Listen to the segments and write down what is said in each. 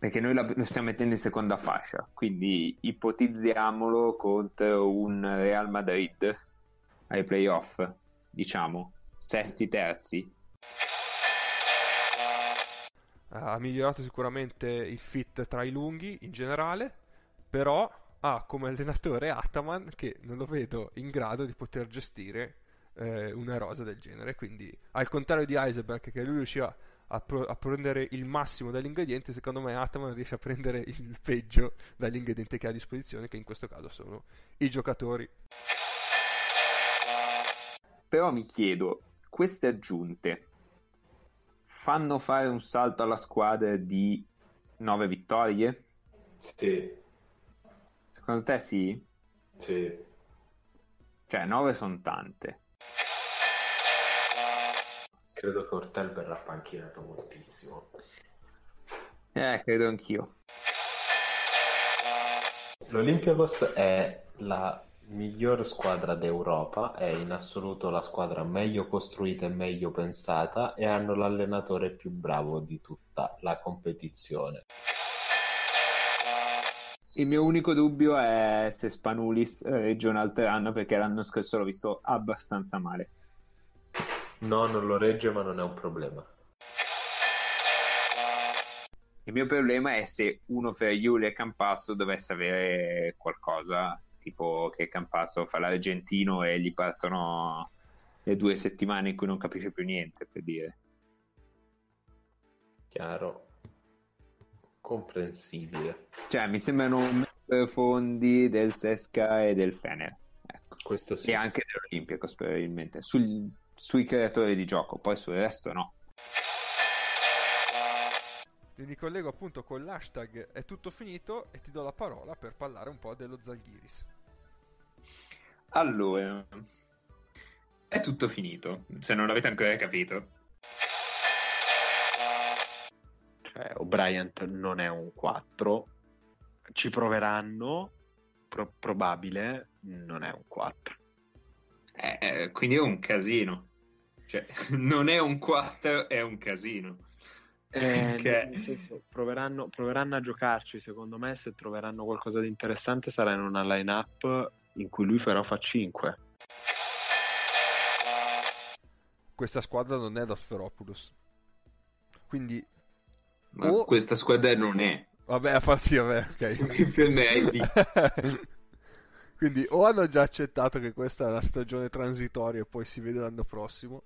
perché noi lo stiamo mettendo in seconda fascia, quindi ipotizziamolo contro un Real Madrid ai playoff, diciamo, sesti, terzi. Ha migliorato sicuramente il fit tra i lunghi in generale, però ha come allenatore Ataman che non lo vedo in grado di poter gestire eh, una rosa del genere. Quindi, al contrario di Heisenberg, che lui riusciva a, pro- a, prendere il massimo dall'ingrediente, secondo me Ataman riesce a prendere il peggio dall'ingrediente che ha a disposizione, che in questo caso sono i giocatori. Però mi chiedo, queste aggiunte fanno fare un salto alla squadra di 9 vittorie? Sì. Secondo te sì? Sì. Cioè, 9 sono tante. Credo che Ortel verrà panchinato moltissimo. Eh, credo anch'io. L'Olympiakos è la miglior squadra d'Europa, è in assoluto la squadra meglio costruita e meglio pensata e hanno l'allenatore più bravo di tutta la competizione. Il mio unico dubbio è se Spanulis un'altra anno perché l'anno scorso l'ho visto abbastanza male. No, non lo regge, ma non è un problema. Il mio problema è se uno fra Iule e Campasso dovesse avere qualcosa, tipo che Campasso fa l'argentino e gli partono le due settimane in cui non capisce più niente, per dire. Chiaro. Comprensibile. Cioè, mi sembrano fondi del Sesca e del Fener. Ecco. Questo sì. E anche dell'Olimpiakos, probabilmente. Sul, sui creatori di gioco, poi sul resto no. Ti ricollego appunto con l'hashtag è tutto finito e ti do la parola per parlare un po' dello Zalgiris. Allora, è tutto finito, se non l'avete ancora capito. Cioè, O'Brien non è un 4, ci proveranno, pro- probabile, non è un 4. Eh, quindi è un casino. Cioè, non è un 4, è un casino. Eh, che... senso, proveranno, proveranno, a giocarci, secondo me se troveranno qualcosa di interessante sarà in una line-up in cui lui però fa 5. Questa squadra non è da Sferopoulos. Quindi... Ma o... questa squadra non è. Vabbè, a farsi, vabbè, ok. Quindi o hanno già accettato che questa è la stagione transitoria e poi si vede l'anno prossimo,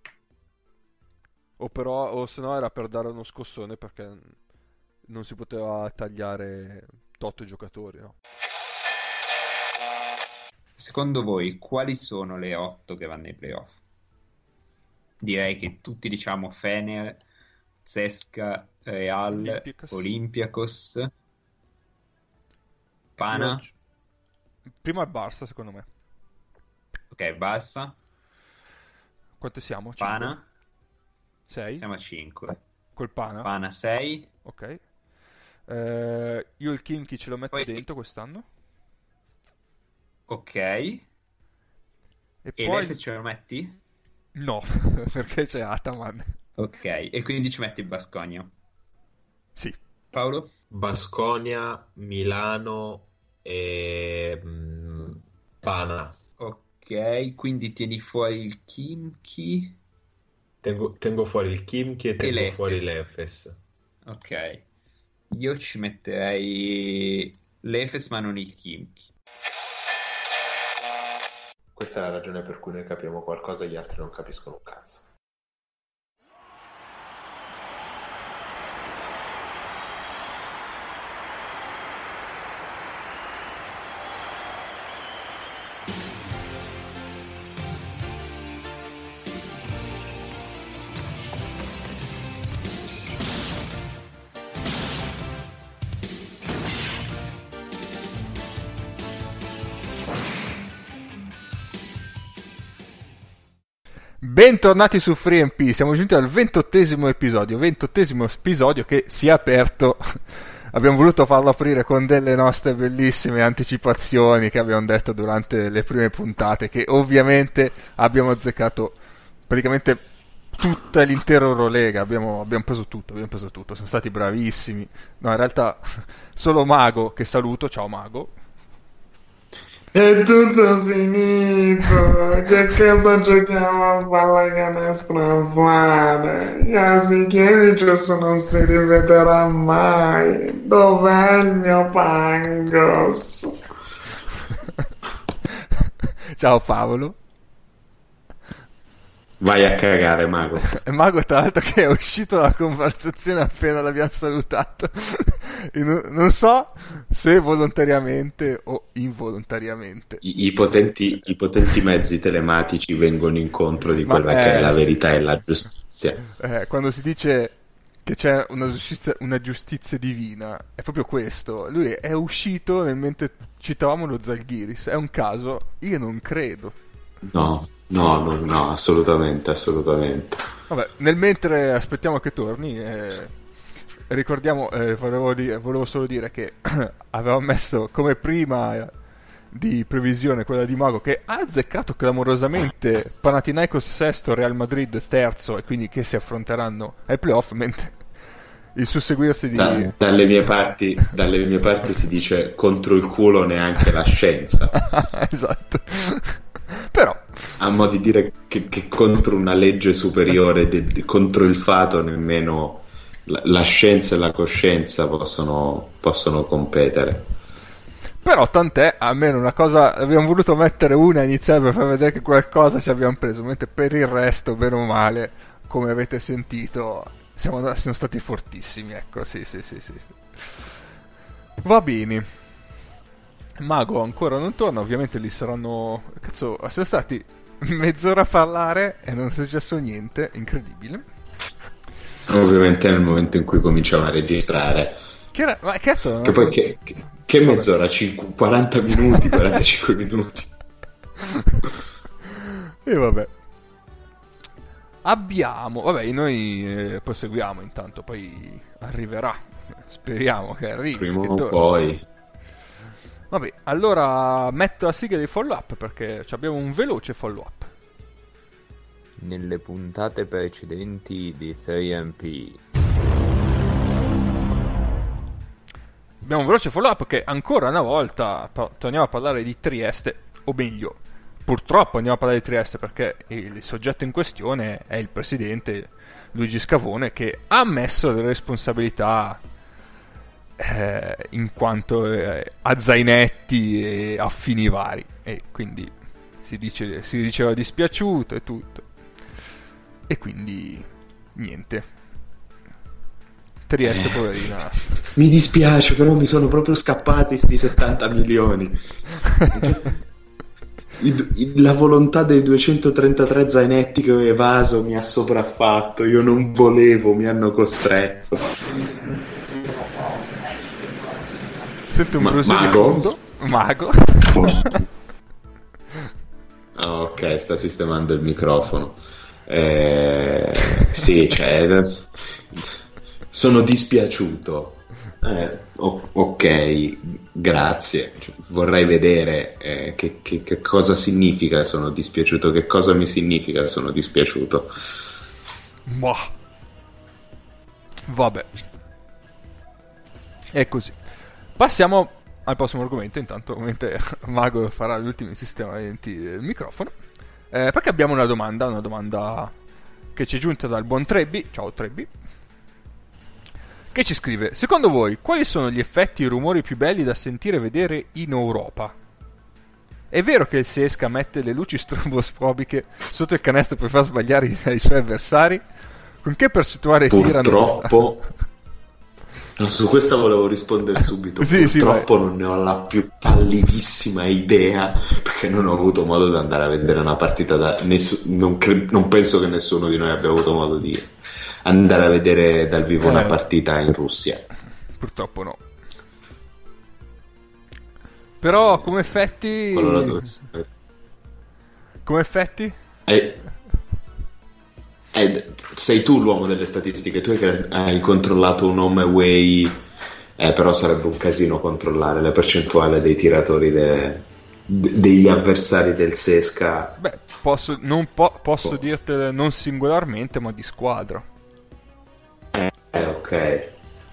o però, o se no era per dare uno scossone perché non si poteva tagliare tot giocatori, no? Secondo voi quali sono le otto che vanno ai playoff? Direi che tutti diciamo Fener, Zesca, Real, Olympiacos, Olympiacos Pana. Prima il Barça, secondo me. Ok, Barça. Quanto siamo? Pana. 6. Siamo a 5. Col Pana. Pana 6. Ok. Eh, io il Kimchi ce lo metto Poi... dentro quest'anno. Ok. E, e poi... l'F ce lo metti? No, perché c'è Ataman. Ok, e quindi ci metti Basconia? Sì. Paolo? Basconia, Milano, e mm, Pana. Ok, quindi tieni fuori il Kimchi. Tengo, tengo fuori il Kimchi e tengo e fuori l'Efes. Ok, io ci metterei l'Efes ma non il Kimchi. Questa è la ragione per cui noi capiamo qualcosa e gli altri non capiscono un cazzo. Bentornati su FreeMP, siamo giunti al ventottesimo episodio, ventottesimo episodio che si è aperto, abbiamo voluto farlo aprire con delle nostre bellissime anticipazioni che abbiamo detto durante le prime puntate, che ovviamente abbiamo azzeccato praticamente tutta l'intera Eurolega, abbiamo, abbiamo, preso tutto, abbiamo preso tutto, siamo stati bravissimi. No, in realtà solo Mago, che saluto, ciao Mago. È tutto finito, che cosa giochiamo a pallacanestro a fare? Jasikevichus non si rivedrà mai, dov'è il mio Pangos? ciao Paolo. Vai a cagare, Mago. Mago, tra l'altro, che è uscito dalla conversazione appena l'abbiamo salutato. non, so se volontariamente o involontariamente. I, i, potenti, I, potenti, mezzi telematici vengono incontro di quella Ma, che eh, è la verità e la giustizia. Eh, quando si dice che c'è una giustizia, una giustizia, divina, è proprio questo. Lui è uscito nel mentre citavamo lo Zalgiris. È un caso? Io non credo. No, no, no, no, assolutamente, assolutamente. Vabbè, nel mentre aspettiamo che torni, eh, ricordiamo, eh, volevo, dire, volevo, solo dire che avevamo messo come prima di previsione quella di Mago che ha azzeccato clamorosamente Panathinaikos sesto, Real Madrid terzo e quindi che si affronteranno ai playoff mentre il susseguirsi di... Da, dalle, mie parti, dalle mie parti si dice contro il culo neanche la scienza. esatto. A mo' di dire che, che contro una legge superiore, de, de, contro il fato, nemmeno la, la scienza e la coscienza possono, possono competere. Però tant'è, almeno una cosa, abbiamo voluto mettere una iniziale per far vedere che qualcosa ci abbiamo preso, mentre per il resto, bene o male, come avete sentito, siamo, siamo stati fortissimi, ecco, sì, sì, sì, sì. Va bene. Mago ancora non torna, ovviamente lì saranno... Cazzo, siamo stati mezz'ora a parlare e non è successo niente, incredibile. Ovviamente nel momento in cui cominciamo a registrare. Che era... Ma cazzo... Che poi che, che, mezz'ora? 5, 40 minuti, 45 minuti. e vabbè. Abbiamo... Vabbè, noi eh, proseguiamo intanto, poi arriverà. Speriamo che arrivi. Prima o poi. Vabbè, allora metto la sigla di follow up perché abbiamo un veloce follow up. Nelle puntate precedenti di 3MP abbiamo un veloce follow up che ancora una volta torniamo a parlare di Trieste, o meglio, purtroppo andiamo a parlare di Trieste perché il soggetto in questione è il presidente Luigi Scavone che ha ammesso le responsabilità eh, in quanto eh, a zainetti e affini vari e quindi si, dice, si diceva dispiaciuto e tutto e quindi niente Trieste, eh, poverina. Mi dispiace, però mi sono proprio scappati sti 70 milioni. la volontà dei 233 zainetti che ho evaso mi ha sopraffatto. Io non volevo, mi hanno costretto. Sento un Ma- brusio di fondo. Mago. Ah, ok, sta sistemando il microfono. Eh, sì, cioè, sono dispiaciuto. Eh, ok, grazie. Vorrei vedere eh, che, che, che, cosa significa sono dispiaciuto, che cosa mi significa sono dispiaciuto. Boh. Vabbè. È così. Passiamo al prossimo argomento, intanto ovviamente Mago farà gli ultimi sistemamenti del microfono, eh, perché abbiamo una domanda, una domanda che ci è giunta dal buon Trebbi, ciao Trebbi, che ci scrive, secondo voi quali sono gli effetti e i rumori più belli da sentire e vedere in Europa? È vero che il Sesca mette le luci strobosfobiche sotto il canestro per far sbagliare i, i suoi avversari? Con che percentuale tirano? Purtroppo No, su questa volevo rispondere subito. sì, Purtroppo sì, non ne ho la più pallidissima idea perché non ho avuto modo di andare a vedere una partita da nessu... non, cre... non, penso che nessuno di noi abbia avuto modo di andare a vedere dal vivo eh, una partita in Russia. Purtroppo no. Però come effetti Come effetti? Eh eh, sei tu l'uomo delle statistiche, tu hai controllato un home away, eh, però sarebbe un casino controllare la percentuale dei tiratori de, de, degli avversari del Sesca. Beh, posso, non po- posso dirtele non singolarmente, ma di squadra. Eh, ok.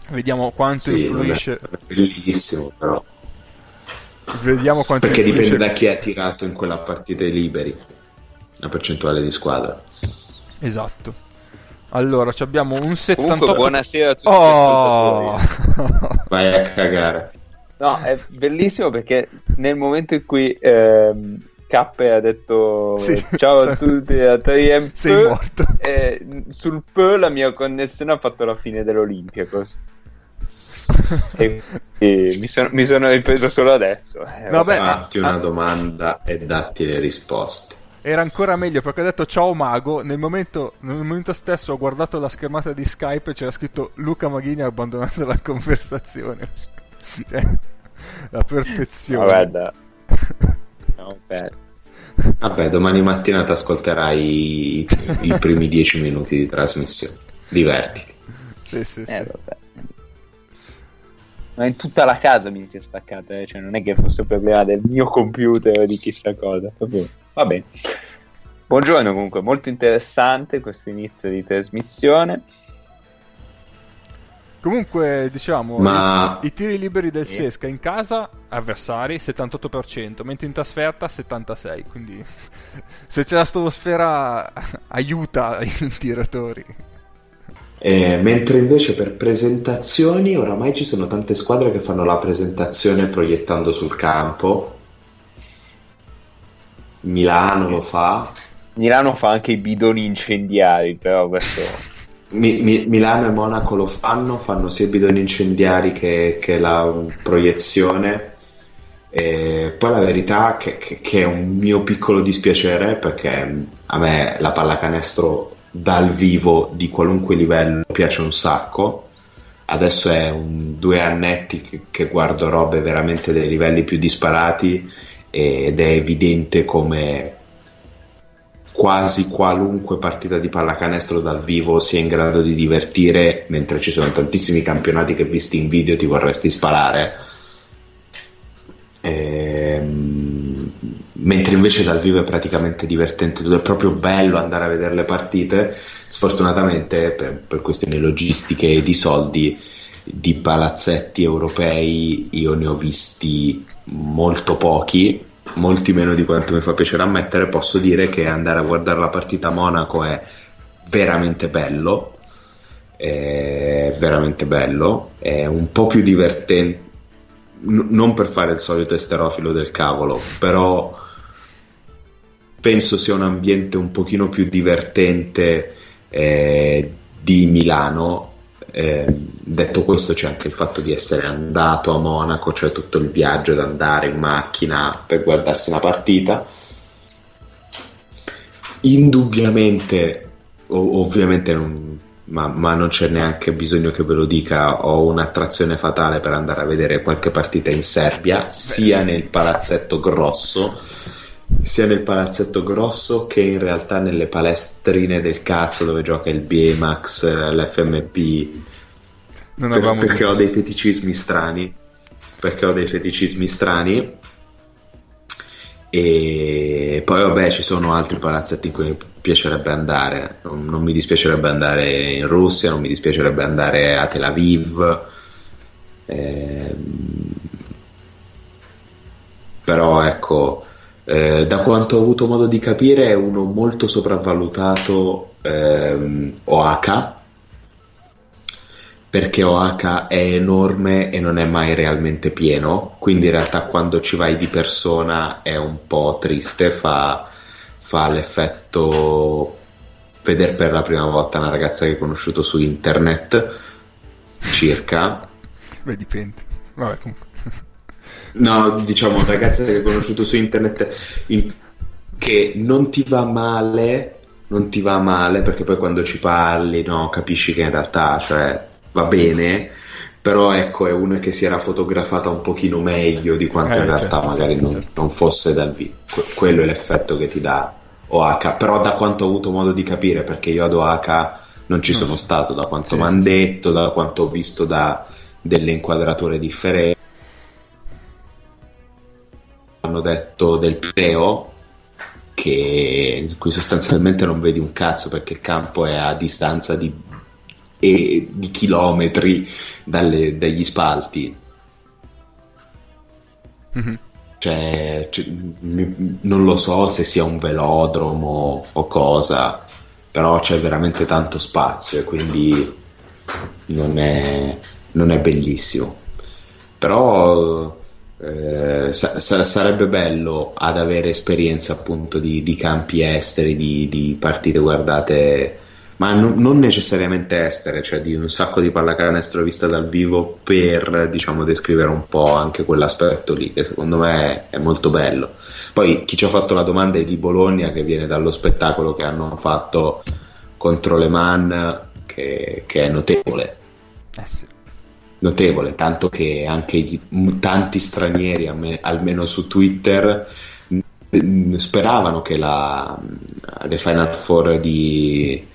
Vediamo quanto Sì, influisce. bellissimo, però. Vediamo quanto Perché influisce. dipende da chi ha tirato in quella partita i liberi. La percentuale di squadra. Esatto. Allora, ci abbiamo un 78. Comunque, buonasera a tutti Oh! Vai a cagare. No, è bellissimo perché nel momento in cui ehm, Cappe ha detto Sì. ciao a tutti a 3M Sei morto. eh, sul P la mia connessione ha fatto la fine dell'Olympiacos e, e mi, sono, mi sono ripreso solo adesso eh, Vabbè, Fatti una domanda e datti le risposte. Era ancora meglio perché ho detto ciao Mago. Nel momento, nel momento stesso ho guardato la schermata di Skype e c'era scritto Luca Maghini ha abbandonato la conversazione. Cioè, la perfezione. Ma guarda no, Vabbè, domani mattina ti ascolterai i, i primi dieci minuti di trasmissione. Divertiti. Sì, sì, sì. eh, vabbè. Ma in tutta la casa mi si è staccata eh, cioè non è che fosse un problema del mio computer o di chissà cosa va bene buongiorno comunque molto interessante questo inizio di trasmissione Comunque, diciamo, Ma- i, i tiri liberi del Sì. Sesca in casa, avversari 78%, mentre in trasferta 76%. Quindi, se c'è la stratosfera, aiuta i tiratori. Eh, mentre invece per presentazioni, oramai ci sono tante squadre che fanno la presentazione proiettando sul campo. Milano lo fa, Milano fa anche i bidoni incendiari però questo Mi- Mi- Milano e Monaco lo fanno, fanno sia i bidoni incendiari che, che la proiezione. E poi la verità che, che- che è un mio piccolo dispiacere perché a me la pallacanestro dal vivo di qualunque livello piace un sacco. Adesso è un, due annetti che, che guardo robe veramente dei livelli più disparati ed è evidente come quasi qualunque partita di pallacanestro dal vivo sia in grado di divertire, mentre ci sono tantissimi campionati che visti in video ti vorresti sparare. Ehm, mentre invece dal vivo è praticamente divertente, è proprio bello andare a vedere le partite. Sfortunatamente, per, per questioni logistiche e di soldi, di palazzetti europei io ne ho visti molto pochi molti meno di quanto mi fa piacere ammettere, posso dire che andare a guardare la partita a Monaco è veramente bello, è veramente bello, è un po' più divertente, non per fare il solito esterofilo del cavolo, però penso sia un ambiente un pochino più divertente eh, di Milano. Eh, detto questo, c'è anche il fatto di essere andato a Monaco, cioè tutto il viaggio da andare in macchina per guardarsi una partita. Indubbiamente, o- ovviamente, non, ma, ma non c'è neanche bisogno che ve lo dica. Ho un'attrazione fatale per andare a vedere qualche partita in Serbia, sia nel palazzetto grosso sia nel palazzetto grosso che in realtà nelle palestrine del cazzo dove gioca il BMAX, eh, l'FMP Non per- perché ho dei feticismi strani. Perché ho dei feticismi strani. E poi vabbè ci sono altri palazzetti in cui mi piacerebbe andare. Non, non mi dispiacerebbe andare in Russia non mi dispiacerebbe andare a Tel Aviv. Ehm, però ecco eh, da quanto ho avuto modo di capire è uno molto sopravvalutato ehm, OH perché OH è enorme e non è mai realmente pieno, quindi in realtà quando ci vai di persona è un po' triste, fa, fa l'effetto vedere per la prima volta una ragazza che hai conosciuto su internet, circa. Beh, dipende. Vabbè, comunque. No, diciamo ragazza che hai conosciuto su internet in- che non ti va male, non ti va male perché poi quando ci parli no, capisci che in realtà cioè, va bene, però ecco è una che si era fotografata un pochino meglio di quanto Eh, in realtà certo, magari certo, non, certo. non fosse dal vivo. Que- quello è l'effetto che ti dà OH, però da quanto ho avuto modo di capire perché io ad OH non ci Mm. sono stato, da quanto Sì, mi hanno sì. detto, da quanto ho visto da delle inquadrature differenti hanno detto del Pireo che, in cui sostanzialmente non vedi un cazzo perché il campo è a distanza di, e, di chilometri dalle, dagli spalti. Mhm. Cioè, cioè, non lo so se sia un velodromo o cosa, però c'è veramente tanto spazio e quindi non è, non è bellissimo. Però eh, sa- sa- sarebbe bello ad avere esperienza appunto di, di campi esteri, di, di partite guardate, ma non, non necessariamente estere, cioè di un sacco di pallacanestro vista dal vivo per diciamo descrivere un po' anche quell'aspetto lì che secondo me è molto bello. Poi chi ci ha fatto la domanda è di Bologna che viene dallo spettacolo che hanno fatto contro Le Mans che, che è notevole Eh sì. Notevole, tanto che anche gli- tanti stranieri, almeno su Twitter, speravano che la, le Final Four di,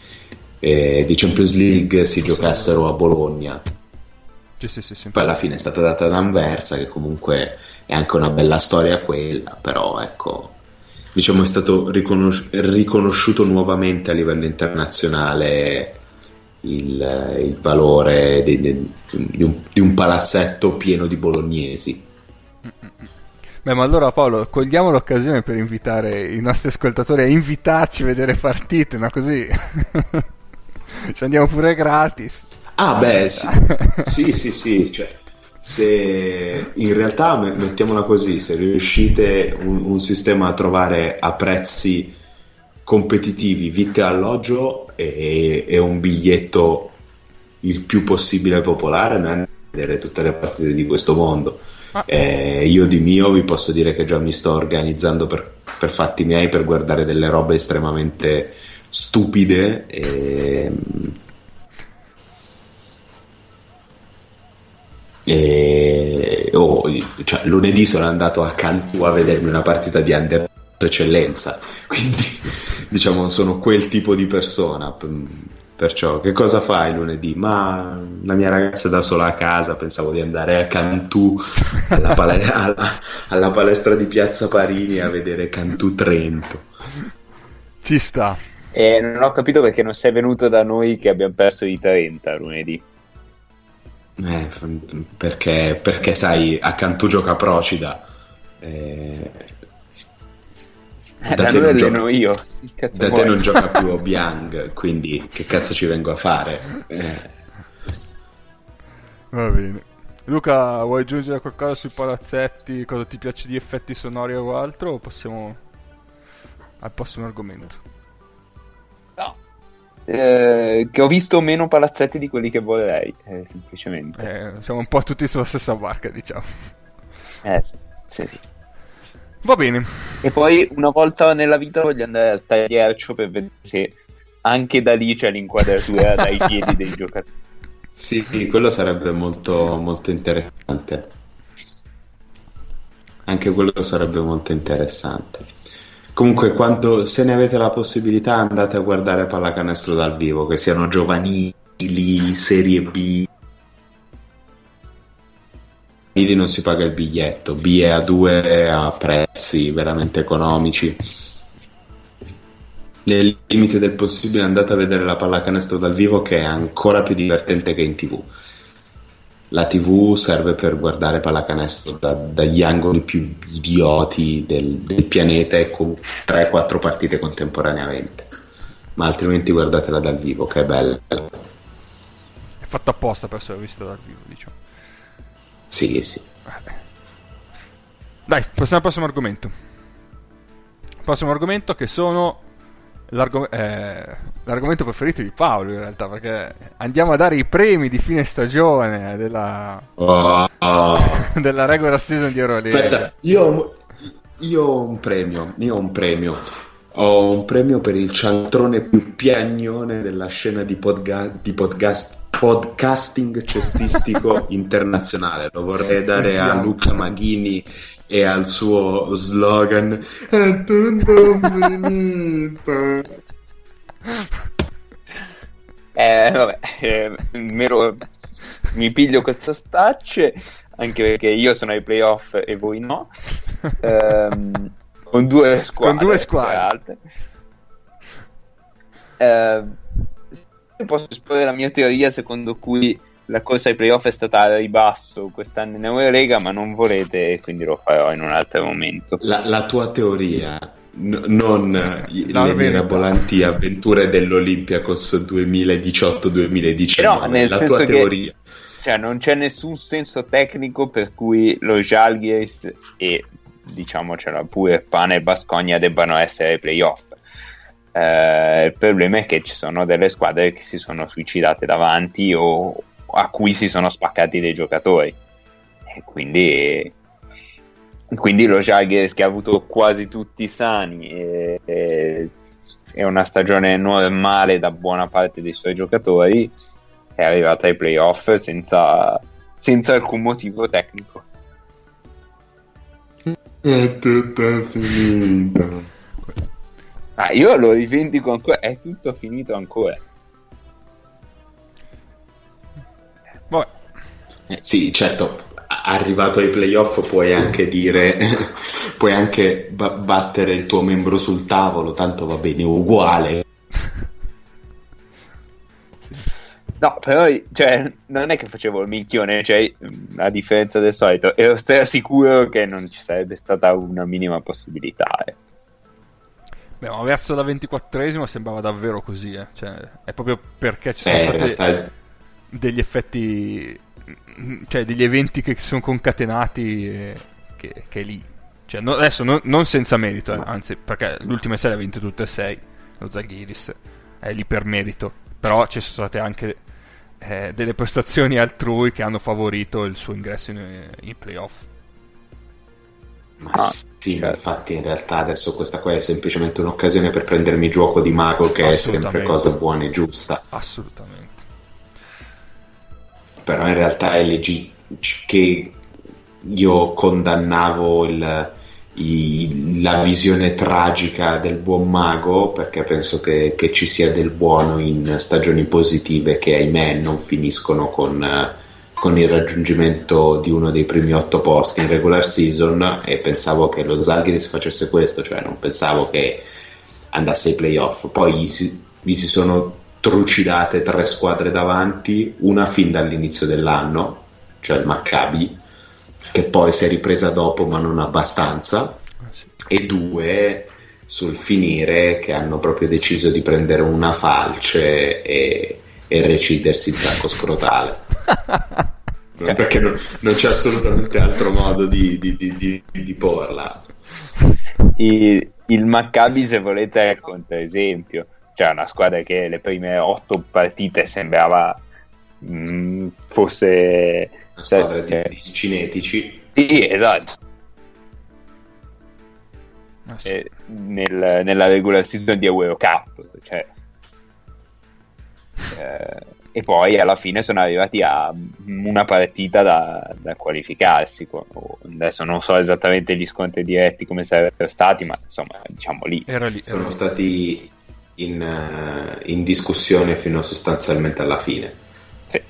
eh, di Champions League si giocassero a Bologna. Sì, sì, sì, sì. Poi alla fine è stata data ad Anversa, che comunque è anche una bella storia quella, però ecco, diciamo è stato riconos- riconosciuto nuovamente a livello internazionale il, il valore di, di- di un, di un palazzetto pieno di bolognesi. Beh, ma allora Paolo, cogliamo l'occasione per invitare i nostri ascoltatori a invitarci a vedere partite, no? Così ci andiamo pure gratis. Ah, beh, sì, sì, sì, sì, cioè, se in realtà me- mettiamola così, se riuscite un, un sistema a trovare a prezzi competitivi vitto e alloggio e, e un biglietto il più possibile popolare, noi andiamo a vedere tutte le partite di questo mondo. Ah. Eh, io di mio vi posso dire che già mi sto organizzando per, per fatti miei per guardare delle robe estremamente stupide e, e oh, cioè, lunedì sono andato a Cantù a vedermi una partita di under eccellenza quindi diciamo sono quel tipo di persona perciò che cosa fai lunedì? ma la mia ragazza è da sola a casa pensavo di andare a Cantù alla, pale- alla- alla palestra di Piazza Parini a vedere Cantù Trento Ci sta. E non ho capito perché non sei venuto da noi che abbiamo perso di 30 lunedì. Eh, perché, perché sai, a Cantù gioca Procida. Eh, Eh, Da da te non alleno io. Da te non gioca più Obiang, quindi che cazzo ci vengo a fare? Eh, Va bene. Luca, vuoi aggiungere qualcosa sui palazzetti? Cosa ti piace di effetti sonori o altro? O passiamo al prossimo argomento? Eh, che ho visto meno palazzetti di quelli che vorrei, eh, semplicemente. Eh, siamo un po' tutti sulla stessa barca, diciamo. Eh, sì, sì, sì. Va bene. E poi una volta nella vita voglio andare al tagliercio per vedere se anche da lì c'è l'inquadratura dai piedi dei giocatori. sì, quello sarebbe molto, molto interessante. Anche quello sarebbe molto interessante. Comunque, quando, se ne avete la possibilità, andate a guardare pallacanestro dal vivo, che siano giovanili, Serie B. Lì non si paga il biglietto, B è a 2 a prezzi veramente economici. Nel limite del possibile andate a vedere la pallacanestro dal vivo che è ancora più divertente che in tv. La tv serve per guardare pallacanestro da- dagli angoli più idioti del, del pianeta e con 3-4 partite contemporaneamente. Ma altrimenti guardatela dal vivo che è bella. È fatto apposta per essere visto dal vivo, diciamo. Sì, sì. Dai, passiamo al prossimo argomento. Prossimo argomento che sono l'argom- eh, l'argomento preferito di Paolo in realtà, perché andiamo a dare i premi di fine stagione della, Oh, oh. della regular season di Eurolega. Aspetta, io, io ho un premio, io ho un premio. Ho un premio per il cialtrone più piagnone della scena di, podga- di podcast- podcasting cestistico internazionale. Lo vorrei dare a Luca Maghini e al suo slogan È tutto finito. Eh, vabbè, eh, me lo- mi piglio questo stacce, anche perché io sono ai playoff e voi no. Ehm, con due squadre. Con due squadre. Eh, posso esporre la mia teoria secondo cui la corsa ai playoff è stata a ribasso quest'anno in Eurolega, ma non volete, quindi lo farò in un altro momento. La, la tua teoria, n- non i- La le mirabolanti avventure dell'Olympiakos 2018-2019, No, nel la senso tua che- teoria. Cioè, non c'è nessun senso tecnico per cui lo Jalgiris e diciamocela pure Pane e Bascogna debbano essere ai playoff. Eh, il problema è che ci sono delle squadre che si sono suicidate davanti o a cui si sono spaccati dei giocatori. E quindi, quindi lo Jalgiris che ha avuto quasi tutti sani e, e- e una stagione normale da buona parte dei suoi giocatori è arrivata ai playoff senza, senza alcun motivo tecnico. È tutto finito. Ah, io lo rivendico ancora, è tutto finito ancora. Vabbè, Eh, sì, certo, arrivato ai playoff puoi anche dire, puoi anche ba- battere il tuo membro sul tavolo, tanto va bene uguale. No, però cioè, non è che facevo il minchione, cioè, a differenza del solito, ero sicuro che non ci sarebbe stata una minima possibilità. eh. beh, ma verso la 24esima sembrava davvero così, eh. Cioè, è proprio perché ci sono Eh, stati realtà degli effetti, cioè degli eventi che si sono concatenati e che, che è lì. Cioè, no- adesso non, non senza merito, eh, anzi, perché sei le ha vinte tutte e sei, lo Zaghiris, è lì per merito. Però ci sono state anche eh, delle prestazioni altrui che hanno favorito il suo ingresso in, in playoff. Ma Ah, sì, infatti in realtà adesso questa qua è semplicemente un'occasione per prendermi gioco di mago che è sempre cosa buona e giusta. Assolutamente. però in realtà è legit che io condannavo il- i- la visione tragica del buon mago perché penso che, che ci sia del buono in stagioni positive che ahimè non finiscono con, con il raggiungimento di uno dei primi otto posti in regular season e pensavo che lo Zalgiris facesse questo, cioè non pensavo che andasse ai playoff. Poi gli si, gli si sono trucidate tre squadre davanti, una fin dall'inizio dell'anno, cioè il Maccabi, che poi si è ripresa dopo ma non abbastanza, Ah, sì. e due sul finire che hanno proprio deciso di prendere una falce e, e recidersi il sacco scrotale. Perché non, non c'è assolutamente altro modo di, di- di- di- di porla. Il, il Maccabi, se volete, è il controesempio. Cioè, una squadra che le prime otto partite sembrava mm, fosse... Una squadra di, di scinetici. Sì, esatto. Ah, sì. eh, nel- nella regular season di Eurocup. Cioè, eh, e poi alla fine sono arrivati a una partita da, da qualificarsi. Adesso non so esattamente gli scontri diretti come sarebbero stati, ma insomma, diciamo lì. Era lì. era sono lì. stati in, eh, in discussione fino sostanzialmente alla fine. Sì.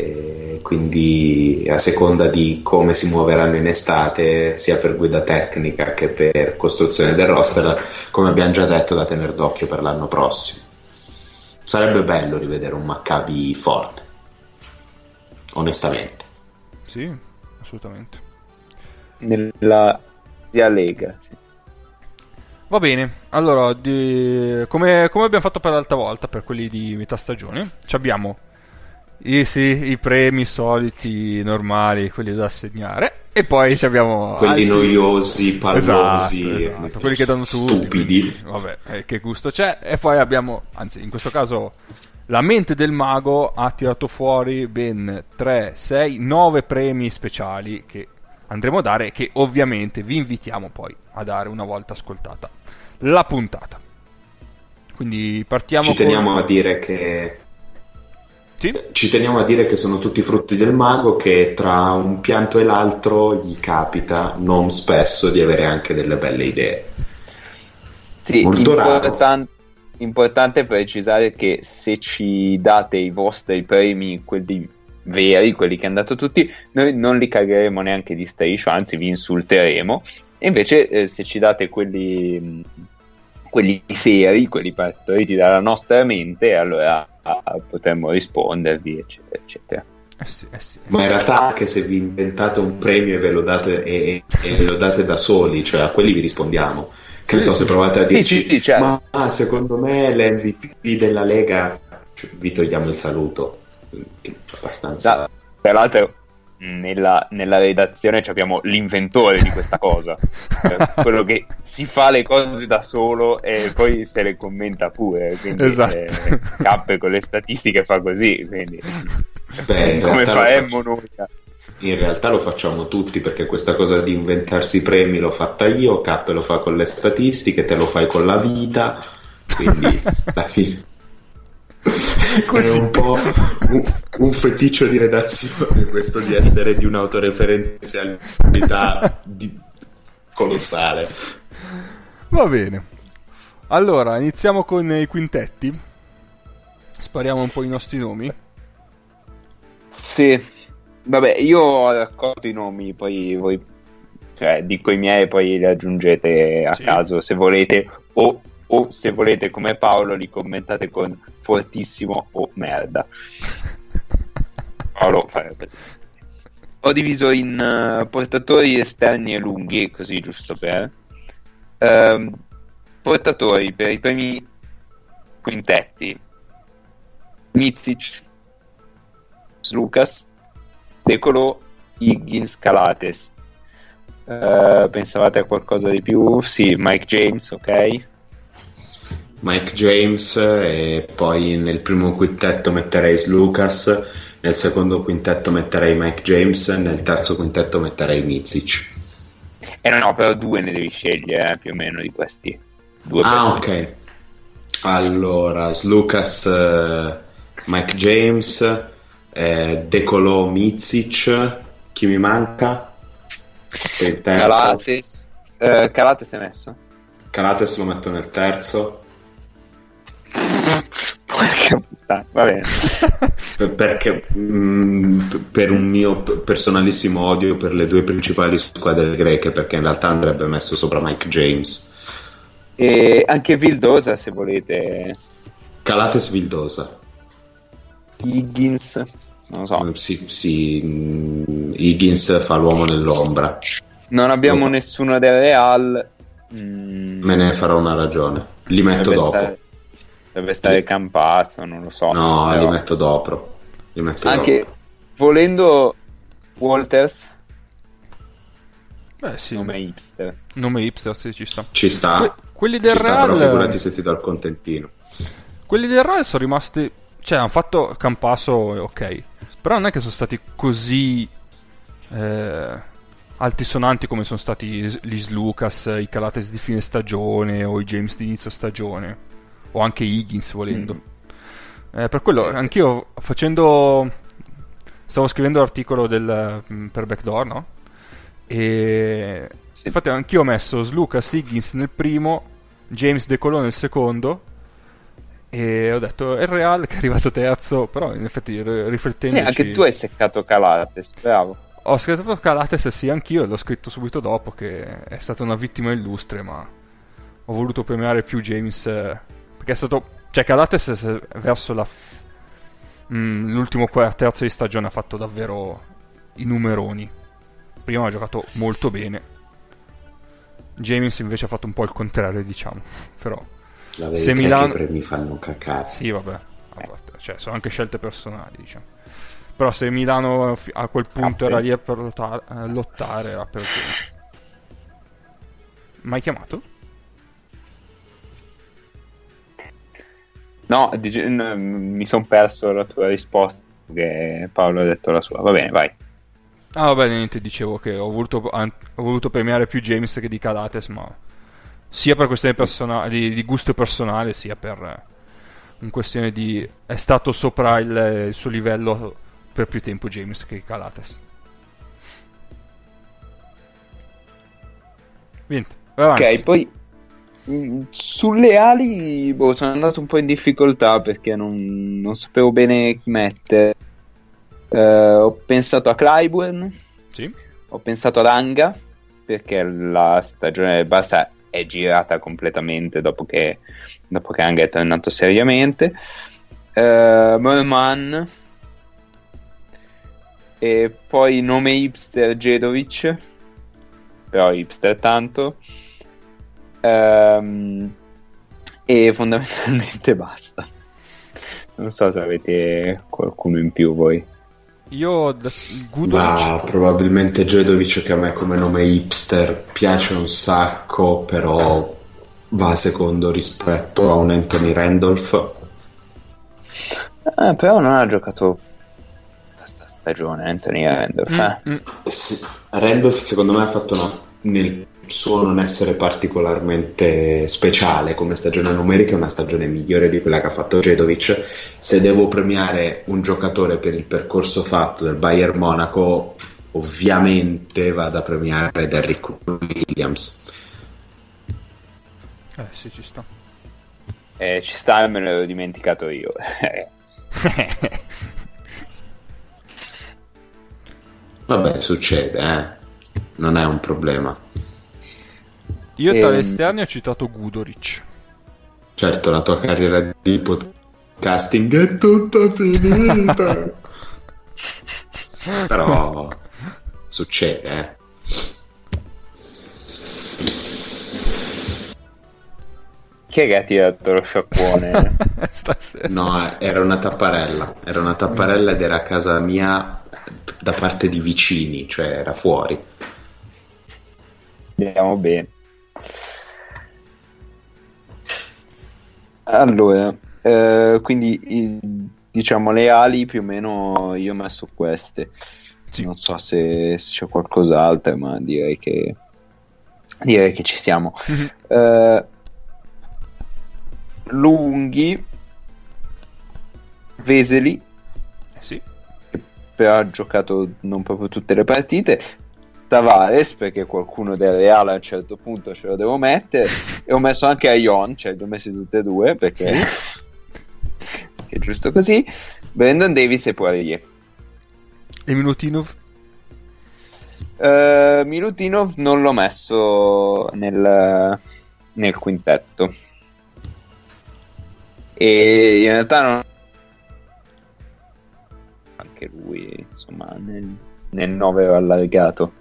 E quindi a seconda di come si muoveranno in estate, sia per guida tecnica che per costruzione del roster, come abbiamo già detto, da tenere d'occhio per l'anno prossimo. Sarebbe bello rivedere un Maccabi forte, onestamente. Sì, assolutamente. Nella Sia Lega. sì. Va bene, allora, di- come, come abbiamo fatto per l'altra volta, per quelli di metà stagione, ci abbiamo i, sì, i premi soliti, normali, quelli da assegnare, e poi ci abbiamo... Quelli altri- noiosi, pallosi, Esatto, esatto, quelli che danno tutti. stupidi. quindi, vabbè, eh, che gusto c'è. E poi abbiamo, anzi, in questo caso, la mente del mago ha tirato fuori ben 3, 6, 9 premi speciali che andremo a dare e che ovviamente vi invitiamo poi a dare una volta ascoltata la puntata. Quindi partiamo Ci teniamo con... a dire che Sì? Ci teniamo a dire che sono tutti frutti del mago che tra un pianto e l'altro gli capita non spesso di avere anche delle belle idee. Sì, Molto raro. importan- importante precisare che se ci date i vostri premi, quelli veri, quelli che hanno dato tutti, noi non li cagheremo neanche di striscio, anzi vi insulteremo. E invece eh, se ci date quelli, quelli seri, quelli partoriti dalla nostra mente, allora ah, potremmo rispondervi, eccetera, eccetera. Eh sì, eh sì. Ma in realtà anche se vi inventate un premio e ve lo date, e, e lo date da soli, cioè a quelli vi rispondiamo. Che ne so, se provate a dirci, sì, sì, certo. ma ah, secondo me l'MVP della Lega, cioè, vi togliamo il saluto. Che è Abbastanza. Da- tra l'altro nella, nella redazione ci abbiamo l'inventore di questa cosa, Cioè, quello che si fa le cose da solo e poi se le commenta pure, quindi Esatto. eh, cappe con le statistiche fa così, quindi Beh, in come realtà, lo faremmo noi? in realtà lo facciamo tutti perché questa cosa di inventarsi i premi l'ho fatta io, Cap lo fa con le statistiche, te lo fai con la vita, quindi alla fine Così. è un po' un, un feticcio di redazione questo di essere di un'autoreferenzialità di- colossale. Va bene. Allora, iniziamo con i quintetti. Spariamo un po' i nostri nomi. Sì, vabbè, io ho raccolto i nomi, poi voi, cioè, dico i miei e poi li aggiungete a Sì. caso se volete, o, o se volete come Paolo li commentate con fortissimo o merda. Ho diviso in eh, portatori esterni e lunghi, così giusto per... Ehm, portatori per i primi quintetti. Mizic, Lucas, Decolo, Higgins, Calates. Eh, pensavate a qualcosa di più? Sì, Mike James, ok. Mike James e poi nel primo quintetto metterei Lucas, nel secondo quintetto metterei Mike James, nel terzo quintetto metterei Mizic. E no, però due ne devi scegliere eh, più o meno di questi. Due Ah, ok. Allora, Lucas, eh, Mike James, eh, Decolò Mizic, chi mi manca? Calates. Eh, Calates è messo? Calates lo metto nel terzo. Porca puttana, va bene. Per- Perché mm, per un mio personalissimo odio per le due principali squadre greche, perché in realtà andrebbe messo sopra Mike James. E anche Vildosa, se volete. Calates Vildosa. Higgins, non lo so. Mm, Sì, sì, mm, Higgins fa l'uomo nell'ombra. Non abbiamo No. nessuno del Real. Mm, Me ne farò una ragione. Li metto dopo. Stare, dovrebbe stare Campazzo, non lo so. No, però- li metto dopo. Li metto Anche dopo. volendo Walters, Beh, sì. nome hipster. Nome hipster, sì, ci sta. Ci sta. Que- quelli del Ci sta, però Real... figurati se ti do il contentino. Quelli del Real sono rimasti. Cioè, hanno fatto Campasso, ok. Però non è che sono stati così. eh, altisonanti come sono stati gli Lucas, i Calates di fine stagione o i James di inizio stagione. O anche Higgins volendo. Mm. Eh, per quello, anch'io facendo. Stavo scrivendo l'articolo del, mm, per Backdoor, no? E. Sì. Infatti, anch'io ho messo Lucas Higgins nel primo, James De Colò nel secondo. E ho detto è il Real che è arrivato terzo. Però, in effetti, ri- Eh, anche tu hai seccato Calates, bravo. Ho scritto Calates, sì, anch'io, l'ho scritto subito dopo che è stata una vittima illustre, ma ho voluto premiare più James eh, perché è stato... Cioè, Calates verso la... f- mm, l'ultimo terzo di stagione ha fatto davvero i numeroni. Prima ha giocato molto bene. James invece ha fatto un po' il contrario, diciamo. Però, Se Milano- che i premi fanno cacare. sì, vabbè. parte- Cioè, sono anche scelte personali, diciamo. Però se Milano a quel punto Ah, era lì per lottare, eh, lottare era per James. Mai chiamato? No, dice- n- mi sono perso la tua risposta che Paolo ha detto la sua. Va bene, vai. Ah, vabbè, niente, dicevo che ho voluto, ho voluto premiare più James che di Calates, ma sia per questione persona- di, di gusto personale, sia per eh, un questione di... è stato sopra il, il suo livello per più tempo James che Calates. Niente, vai avanti. Ok, poi sulle ali boh, sono andato un po' in difficoltà perché non, non sapevo bene chi mettere. Eh, ho pensato a Clyburn, Sì. ho pensato ad Anga, perché la stagione del Barça è girata completamente dopo che, dopo che Anga è tornato seriamente. Eh, Merman, e poi nome hipster Jedovic, però hipster tanto. Ehm, e fondamentalmente basta. Non so se avete qualcuno in più voi. Io da- Ma Guduric, probabilmente Jedovic che a me come nome hipster piace un sacco, però va secondo rispetto a un Anthony Randolph. Eh, però non ha giocato questa stagione Anthony Randolph. Mm, eh. mm. Sì, Randolph secondo me ha fatto una, nel suo non essere particolarmente speciale come stagione numerica, è una stagione migliore di quella che ha fatto Jedovic. Se devo premiare un giocatore per il percorso fatto del Bayern Monaco, ovviamente vado a premiare Derrick Williams. Eh sì, ci sta. Eh, ci sta, me l'ero dimenticato io. Vabbè, succede, eh. Non è un problema. Io tra Ehm. gli esterni ho citato Gudoric. Certo, la tua carriera di podcasting è tutta finita. Però succede, eh. Chi è che ha tirato lo sciacquone? Stasera. No, era una tapparella. Era una tapparella ed era a casa mia da parte di vicini, cioè era fuori. Andiamo bene. Allora, eh, quindi diciamo le ali più o meno io ho messo queste. Sì. Non so se, se c'è qualcos'altro, ma direi che direi che ci siamo. Mhm. Eh, lunghi, Veseli, Eh sì. però ha giocato non proprio tutte le partite. Tavares, perché qualcuno del Reale a un certo punto ce lo devo mettere. E ho messo anche a Ion, cioè li ho messi tutte e due perché che è giusto così. Brandon Davis e Poirier. E Minutinov? Eh, Milutinov non l'ho messo nel, nel quintetto. E in realtà non... anche lui, insomma, nel, nel 9 allargato.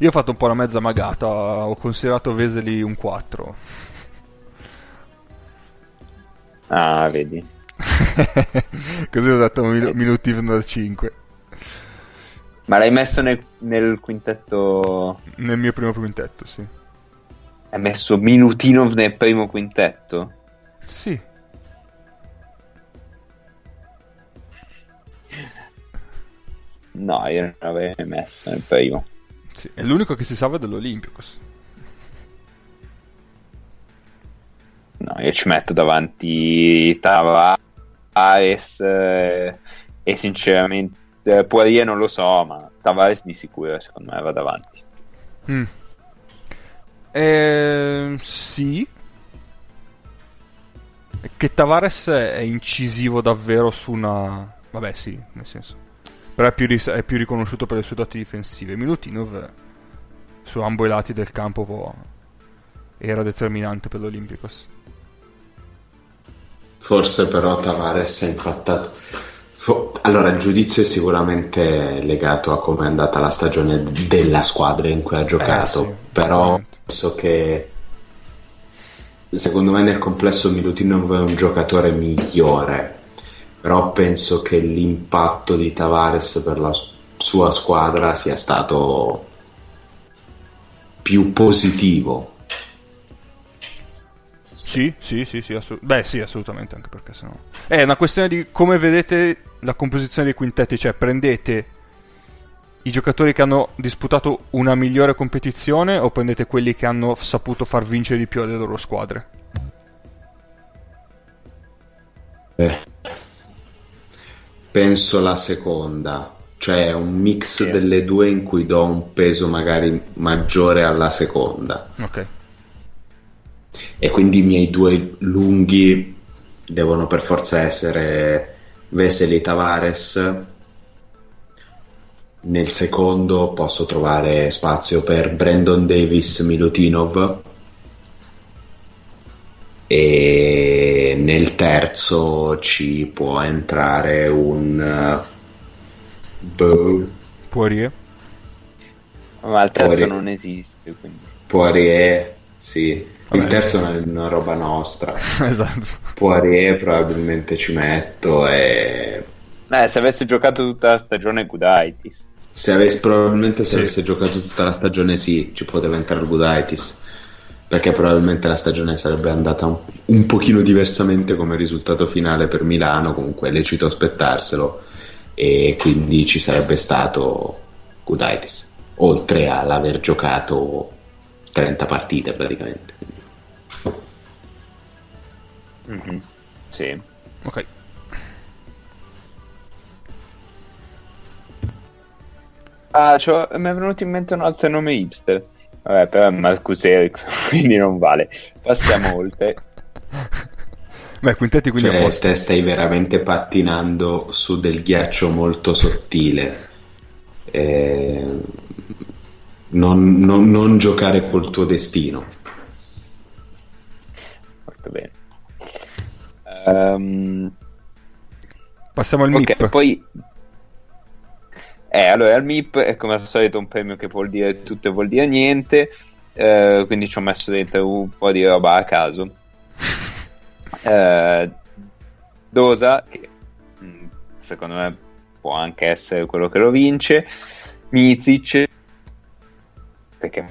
Io ho fatto un po' la mezza magata, ho considerato Veseli un 4. Ah, vedi. Così ho dato Mil- Minutinov da 5. Ma l'hai messo nel, nel quintetto... Nel mio primo quintetto, sì. Hai messo Minutinov nel primo quintetto? Sì. No, io non l'avrei messo nel primo. Sì. È l'unico che si salva dell'Olympiacos. No, io ci metto davanti Tavares eh, e sinceramente eh, Poirier non lo so, ma Tavares di sicuro secondo me va davanti. Mm. Ehm, sì. Che Tavares è incisivo davvero su una... Vabbè sì, nel senso. Però è più, ris- è più riconosciuto per le sue doti difensive. Milutinov eh, su ambo i lati del campo può- era determinante per l'Olympicos. Forse però Tavares è impattato. Fo- Allora, il giudizio è sicuramente legato a come è andata la stagione della squadra in cui ha giocato, Eh, sì, però penso che secondo me nel complesso Milutinov è un giocatore migliore, però penso che l'impatto di Tavares per la sua squadra sia stato più positivo. Sì, sì, sì, sì, assolut- beh sì, assolutamente, anche perché sennò... È una questione di come vedete la composizione dei quintetti, cioè prendete i giocatori che hanno disputato una migliore competizione o prendete quelli che hanno saputo far vincere di più le loro squadre? Eh, penso la seconda, cioè un mix Sì. delle due in cui do un peso magari maggiore alla seconda. Ok. E quindi i miei due lunghi devono per forza essere Vesely Tavares. Nel secondo posso trovare spazio per Brandon Davis Milutinov. E nel terzo ci può entrare un boh, Poirier. Ma il terzo Fuori. non esiste, quindi... Poirier, sì. Vabbè. Il terzo è una roba nostra. esatto. Poirier probabilmente ci metto e Eh, se avesse giocato tutta la stagione Gudaitis. se avesse probabilmente se Sì. avesse giocato tutta la stagione sì, ci poteva entrare Gudaitis. Perché probabilmente la stagione sarebbe andata un, un pochino diversamente come risultato finale per Milano, comunque è lecito aspettarselo e quindi ci sarebbe stato Gudaitis, oltre all'aver giocato 30 partite praticamente. Mhm. Sì. Ok. Ah, c'ho- mi è venuto in mente un altro nome hipster. Vabbè, però è Marcus Ericsson, quindi non vale. Passiamo oltre. Beh, quintetti quindi Cioè, posto. te stai veramente pattinando su del ghiaccio molto sottile. Eh, non, non- non giocare col tuo destino. Molto bene. Ehm, Passiamo al ok, MIP. poi... Eh, allora, il MIP è come al solito un premio che vuol dire tutto e vuol dire niente, eh, quindi ci ho messo dentro un po' di roba a caso. Eh, Dosa, che mh, secondo me può anche essere quello che lo vince, Mizic, perché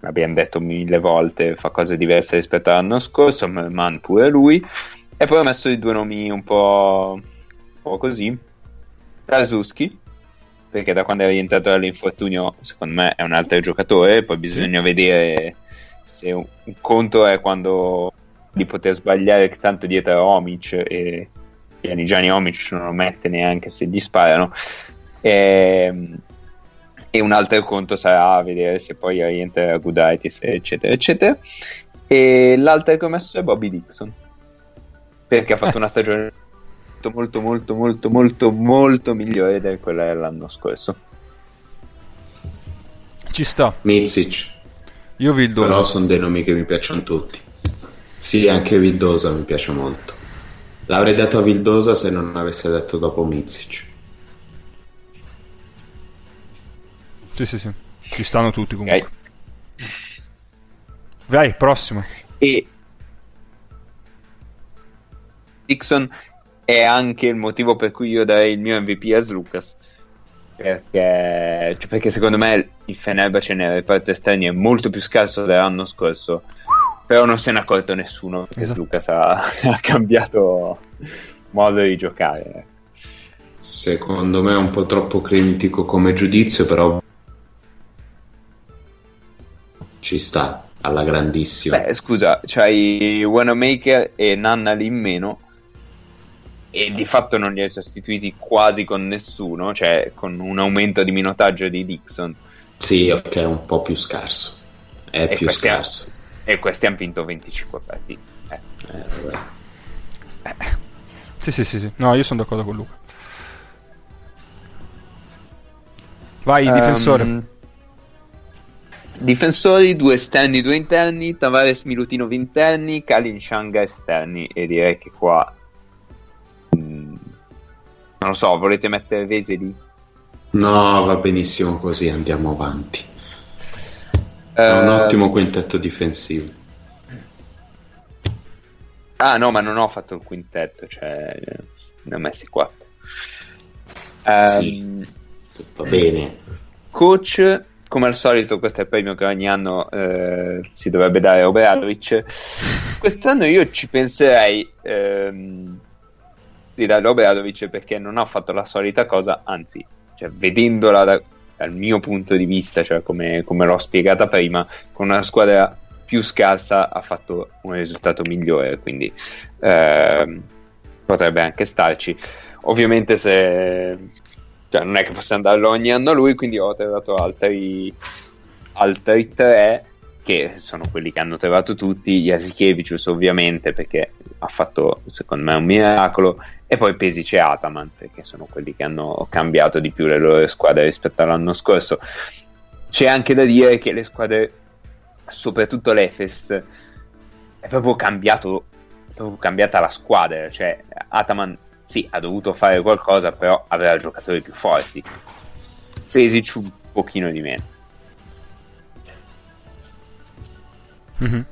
abbiamo detto mille volte fa cose diverse rispetto all'anno scorso, ma Man pure lui, e poi ho messo i due nomi un po', un po' così, Krasuski, perché da quando è rientrato dall'infortunio secondo me è un altro giocatore, poi bisogna vedere se un, un conto è quando di poter sbagliare tanto dietro a Omic e Pianigiani Omic non lo mette neanche se gli sparano. E, e un altro conto sarà vedere se poi rientra Gudaitis eccetera eccetera. E l'altro che ho messo è Bobby Dixon. Perché ha fatto una stagione molto molto molto molto molto migliore di quella dell'anno scorso Ci sta. Mizic, Io vi il però sono dei nomi che mi piacciono tutti. Sì, anche Vildosa mi piace molto. L'avrei dato a Vildosa se non avesse detto dopo Mizic. Sì, sì, sì. Ci stanno tutti comunque. ok Vai, prossimo. e Dixon è anche il motivo per cui io darei il mio MVP a Lucas. Perché, cioè, perché secondo me il Fenerbahce nel reparto esterni è molto più scarso dell'anno scorso. Però non se n'è accorto nessuno. Perché Esatto. Lucas ha, ha cambiato modo di giocare. Secondo me è un po' troppo critico come giudizio, però ci sta alla grandissima. Beh, scusa, c'hai Wanamaker e Nanna lì in meno e di fatto non li hai sostituiti quasi con nessuno, cioè con un aumento di minutaggio di Dixon Sì, ok, è un po' più scarso. È E più questi ha- scarso. e questi hanno vinto 25 partite. Eh. Eh, vabbè. Sì, sì, sì, sì. No, io sono d'accordo con Luca. Vai, Ehm, difensore. Difensori, due esterni, due interni, Tavares Milutinov interni, Kalin Shanga esterni e direi che qua non lo so, volete mettere Veseli? No, va benissimo così, andiamo avanti. È Eh, un ottimo quintetto difensivo. Ah no, ma non ho fatto il quintetto, cioè ne ho messi quattro. Ehm, Sì. Va bene. Coach, come al solito, questo è il premio che ogni anno eh, si dovrebbe dare a Obradovic. Quest'anno io ci penserei ehm, di dare a Obradovic perché non ha fatto la solita cosa, anzi, cioè, vedendola da- dal mio punto di vista, cioè come, come l'ho spiegata prima, con una squadra più scarsa ha fatto un risultato migliore, quindi ehm, potrebbe anche starci. Ovviamente se cioè, non è che possiamo darlo ogni anno lui, quindi ho trovato altri, altri tre che sono quelli che hanno trovato tutti, Jasikevicius ovviamente perché ha fatto secondo me un miracolo e poi Pesic e Ataman perché sono quelli che hanno cambiato di più le loro squadre rispetto all'anno scorso. C'è anche da dire che le squadre, soprattutto l'Efes, è proprio cambiato, è proprio cambiata la squadra, cioè Ataman sì, ha dovuto fare qualcosa, però aveva giocatori più forti. Pesic un pochino di meno. Mhm.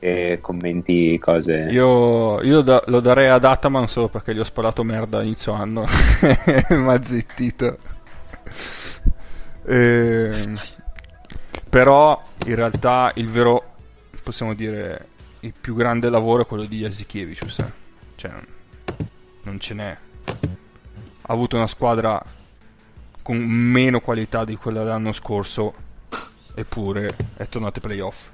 E commenti cose. Io, io da- lo darei ad Ataman solo perché gli ho sparato merda inizio anno. Mi ha zittito. Ehm, però in realtà il vero, possiamo dire, il più grande lavoro è quello di Jasikevicius. eh. Cioè, non ce n'è. Ha avuto una squadra con meno qualità di quella dell'anno scorso, eppure è tornato ai playoff.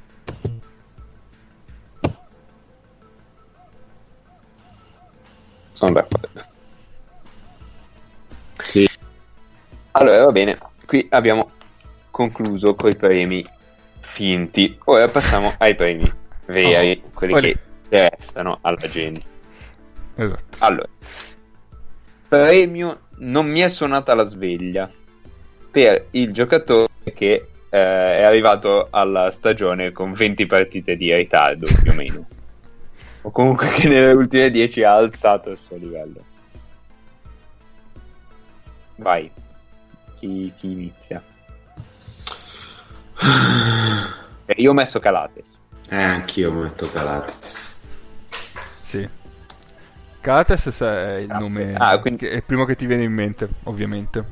Sono d'accordo. Sì, Allora, va bene, qui abbiamo concluso con i premi finti. Ora passiamo ai premi veri, Oh, quelli olè. che interessano alla gente. Esatto. Allora, premio non mi è suonata la sveglia per il giocatore che eh, è arrivato alla stagione con 20 partite di ritardo più o meno. O comunque che nelle ultime 10 ha alzato il suo livello. Vai, chi, chi inizia? Eh, Io ho messo Calates. eh, anch'io metto Calates. Sì. Calates è il nome Ah, quindi- che è il primo che ti viene in mente, ovviamente.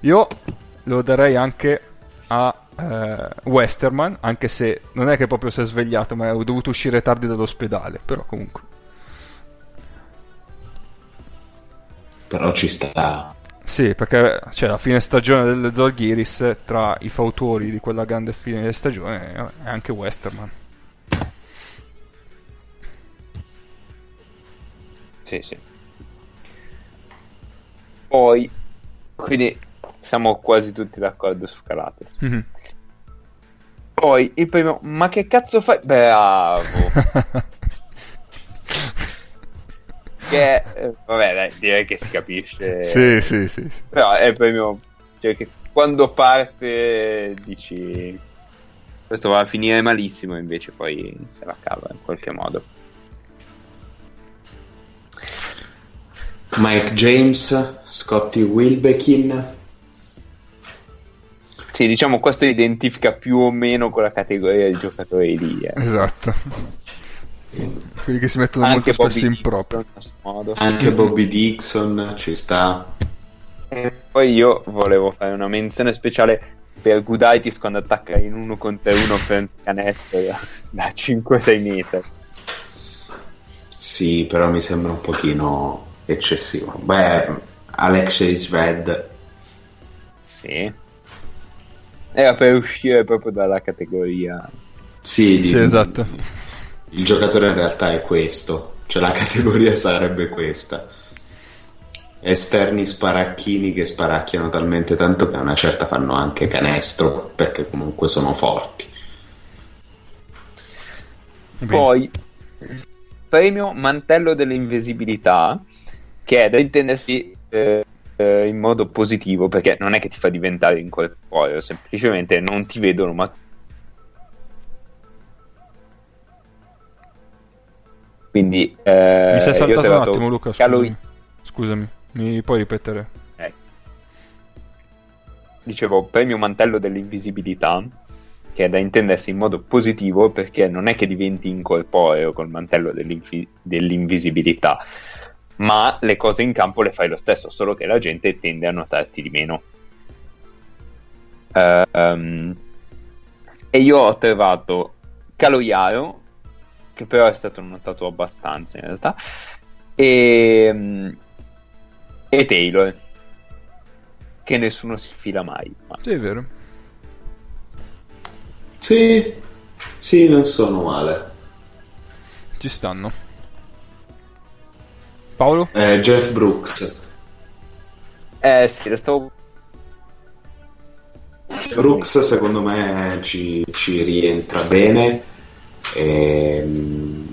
Io lo darei anche a eh, Westerman, anche se non è che proprio si è svegliato, ma ho dovuto uscire tardi dall'ospedale, però comunque. Però ci sta. Sì, perché cioè, la fine stagione delle Zalgiris, tra i fautori di quella grande fine stagione, è anche Westerman. Sì, sì. Poi, quindi siamo quasi tutti d'accordo su Calates. Mhm. Poi il primo, ma che cazzo fai? Bravo. che, eh, vabbè, dai, direi che si capisce. sì, sì, sì, sì. Però è il premio, cioè che quando parte dici questo va a finire malissimo, invece poi se la cava in qualche modo. Mike James, Scotty Wilbekin. Sì, diciamo questo identifica più o meno quella categoria di giocatori lì. eh. Esatto. Quelli che si mettono Anche molto spesso Bobby in proprio. Anche Bobby Dixon ci sta. E poi io volevo fare una menzione speciale per Gudaitis quando attacca in uno contro uno per canestro da, da 5-6 metri. Sì, però mi sembra un pochino eccessivo. Beh, Alexei Sved. Sì. Era per uscire proprio dalla categoria. Sì, di- Sì, esatto. Il giocatore in realtà è questo, cioè la categoria sarebbe questa. Esterni sparacchini che sparacchiano talmente tanto che a una certa fanno anche canestro perché comunque sono forti. Poi, premio mantello dell'invisibilità, che è da intendersi eh, eh, in modo positivo, perché non è che ti fa diventare incorporeo, semplicemente non ti vedono, ma quindi eh, Mi sei saltato un attimo, Luca. Scusami. Scusami, mi puoi ripetere? Eh. Dicevo, premio mantello dell'invisibilità, che è da intendersi in modo positivo perché non è che diventi incorporeo col mantello dell'infi- dell'invisibilità, ma le cose in campo le fai lo stesso, solo che la gente tende a notarti di meno. Ehm, e io ho trovato Caloiaro, che però è stato notato abbastanza in realtà, e, e Taylor, che nessuno si fila mai. Ma Sì, è vero. Sì, sì, non sono male. Ci stanno. Paolo? Eh, Jeff Brooks. Eh sì, lo stavo... Brooks secondo me ci, ci rientra bene. Ehm,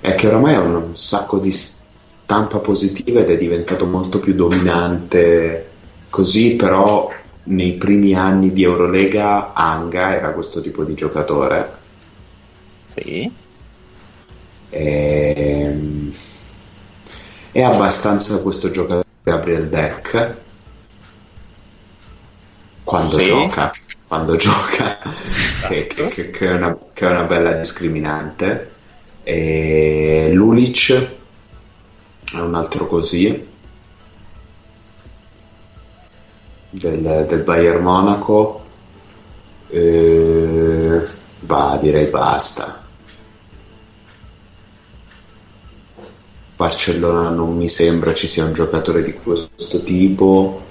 è che oramai ha un sacco di stampa positiva ed è diventato molto più dominante così, però nei primi anni di Eurolega Anga era questo tipo di giocatore. Sì. Ehm, è abbastanza questo giocatore Gabriel Deck quando Sì. gioca, quando gioca che, che- che- che è una, che è una bella discriminante. E Lulic è un altro così del, del Bayern Monaco. Eh, bah, direi basta. Barcellona non mi sembra ci sia un giocatore di questo tipo,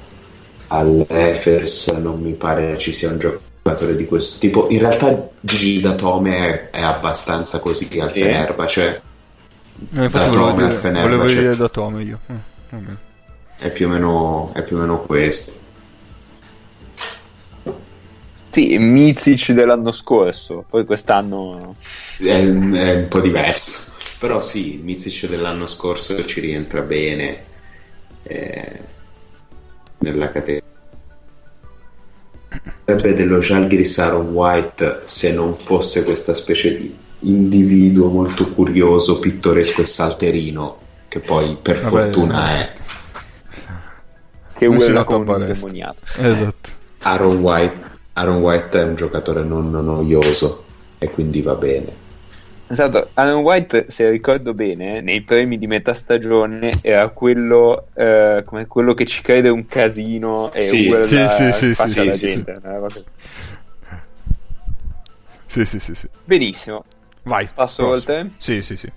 all'Efes non mi pare ci sia un giocatore di questo tipo. In realtà Gigi Datome è, è abbastanza così al Sì. Fenerbahce, Eh, infatti Da volevo Tome al dire, Fenerbahce. volevo dire da Tome io. Eh, bene. è più o meno, è più o meno questo. Sì, Mizic dell'anno scorso, poi quest'anno... È, è un po' diverso. Però sì, Mizic dell'anno scorso ci rientra bene eh, nella categoria. Sarebbe dello Žalgiris Aaron White se non fosse questa specie di individuo molto curioso, pittoresco e salterino, che poi per Vabbè, fortuna è. Che Non con un demoniato. Esatto. Aaron White, Aaron White è un giocatore non noioso e quindi va bene. Esatto, Alan White, se ricordo bene, nei premi di metà stagione era quello, eh, come quello che ci crede un casino e Sì. urla Sì, sì, sì, sì, la sì, gente. roba- Sì, sì, sì, sì. Benissimo, Vai. passo prossimo. oltre. Sì, sì, sì.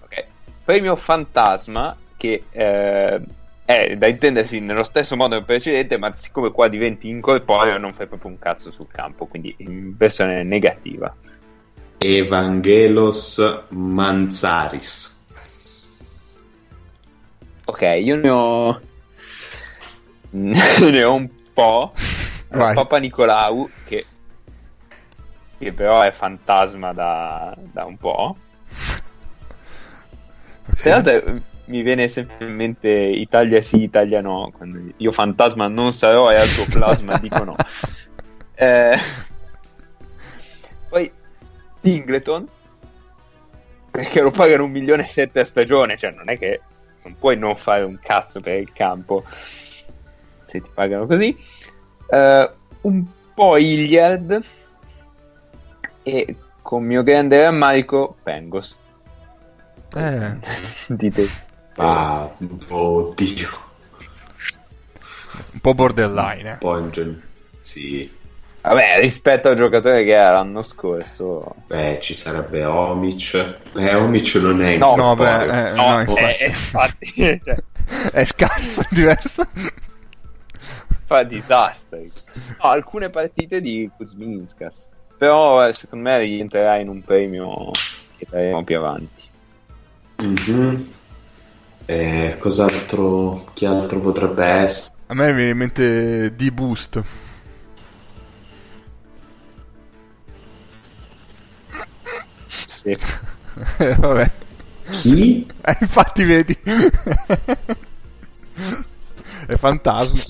Ok. Premio Fantasma, che eh, è da intendersi nello stesso modo del precedente, ma siccome qua diventi incorporeo non fai proprio un cazzo sul campo, quindi in versione negativa. Evangelos Manzaris. Ok, io ne ho... ne ho un po'. Vai. Papa Nicolau, che... che però è fantasma da, da un po'. Tra l'altro eh, mi viene sempre in mente Italia sì, Italia no. Quando io fantasma non sarò e al tuo plasma dico no. Eh, Poi Singleton, perché lo pagano un milione e sette a stagione, cioè non è che non puoi non fare un cazzo per il campo se ti pagano così. Eh, un po' Iliad e con mio grande rammarico Pengos. Eh, Dite. Ah, oddio. un po' borderline, eh. Pongen. Sì. Vabbè, rispetto al giocatore che era l'anno scorso. Beh, ci sarebbe Omic. Eh, Omic non è No, No, incorporeo. beh, eh, No, no, infatti. eh, infatti, cioè, È scarso, è diverso. fa disastri. No, alcune partite di Kuzminskas. Però eh, secondo me rientrerà in un premio che daremo più avanti. Mhm. Eh, cos'altro? Chi altro potrebbe essere? A me mi viene in mente D-Boost. Sì. Eh, Vabbè. Chi? Eh, infatti vedi. è fantasma.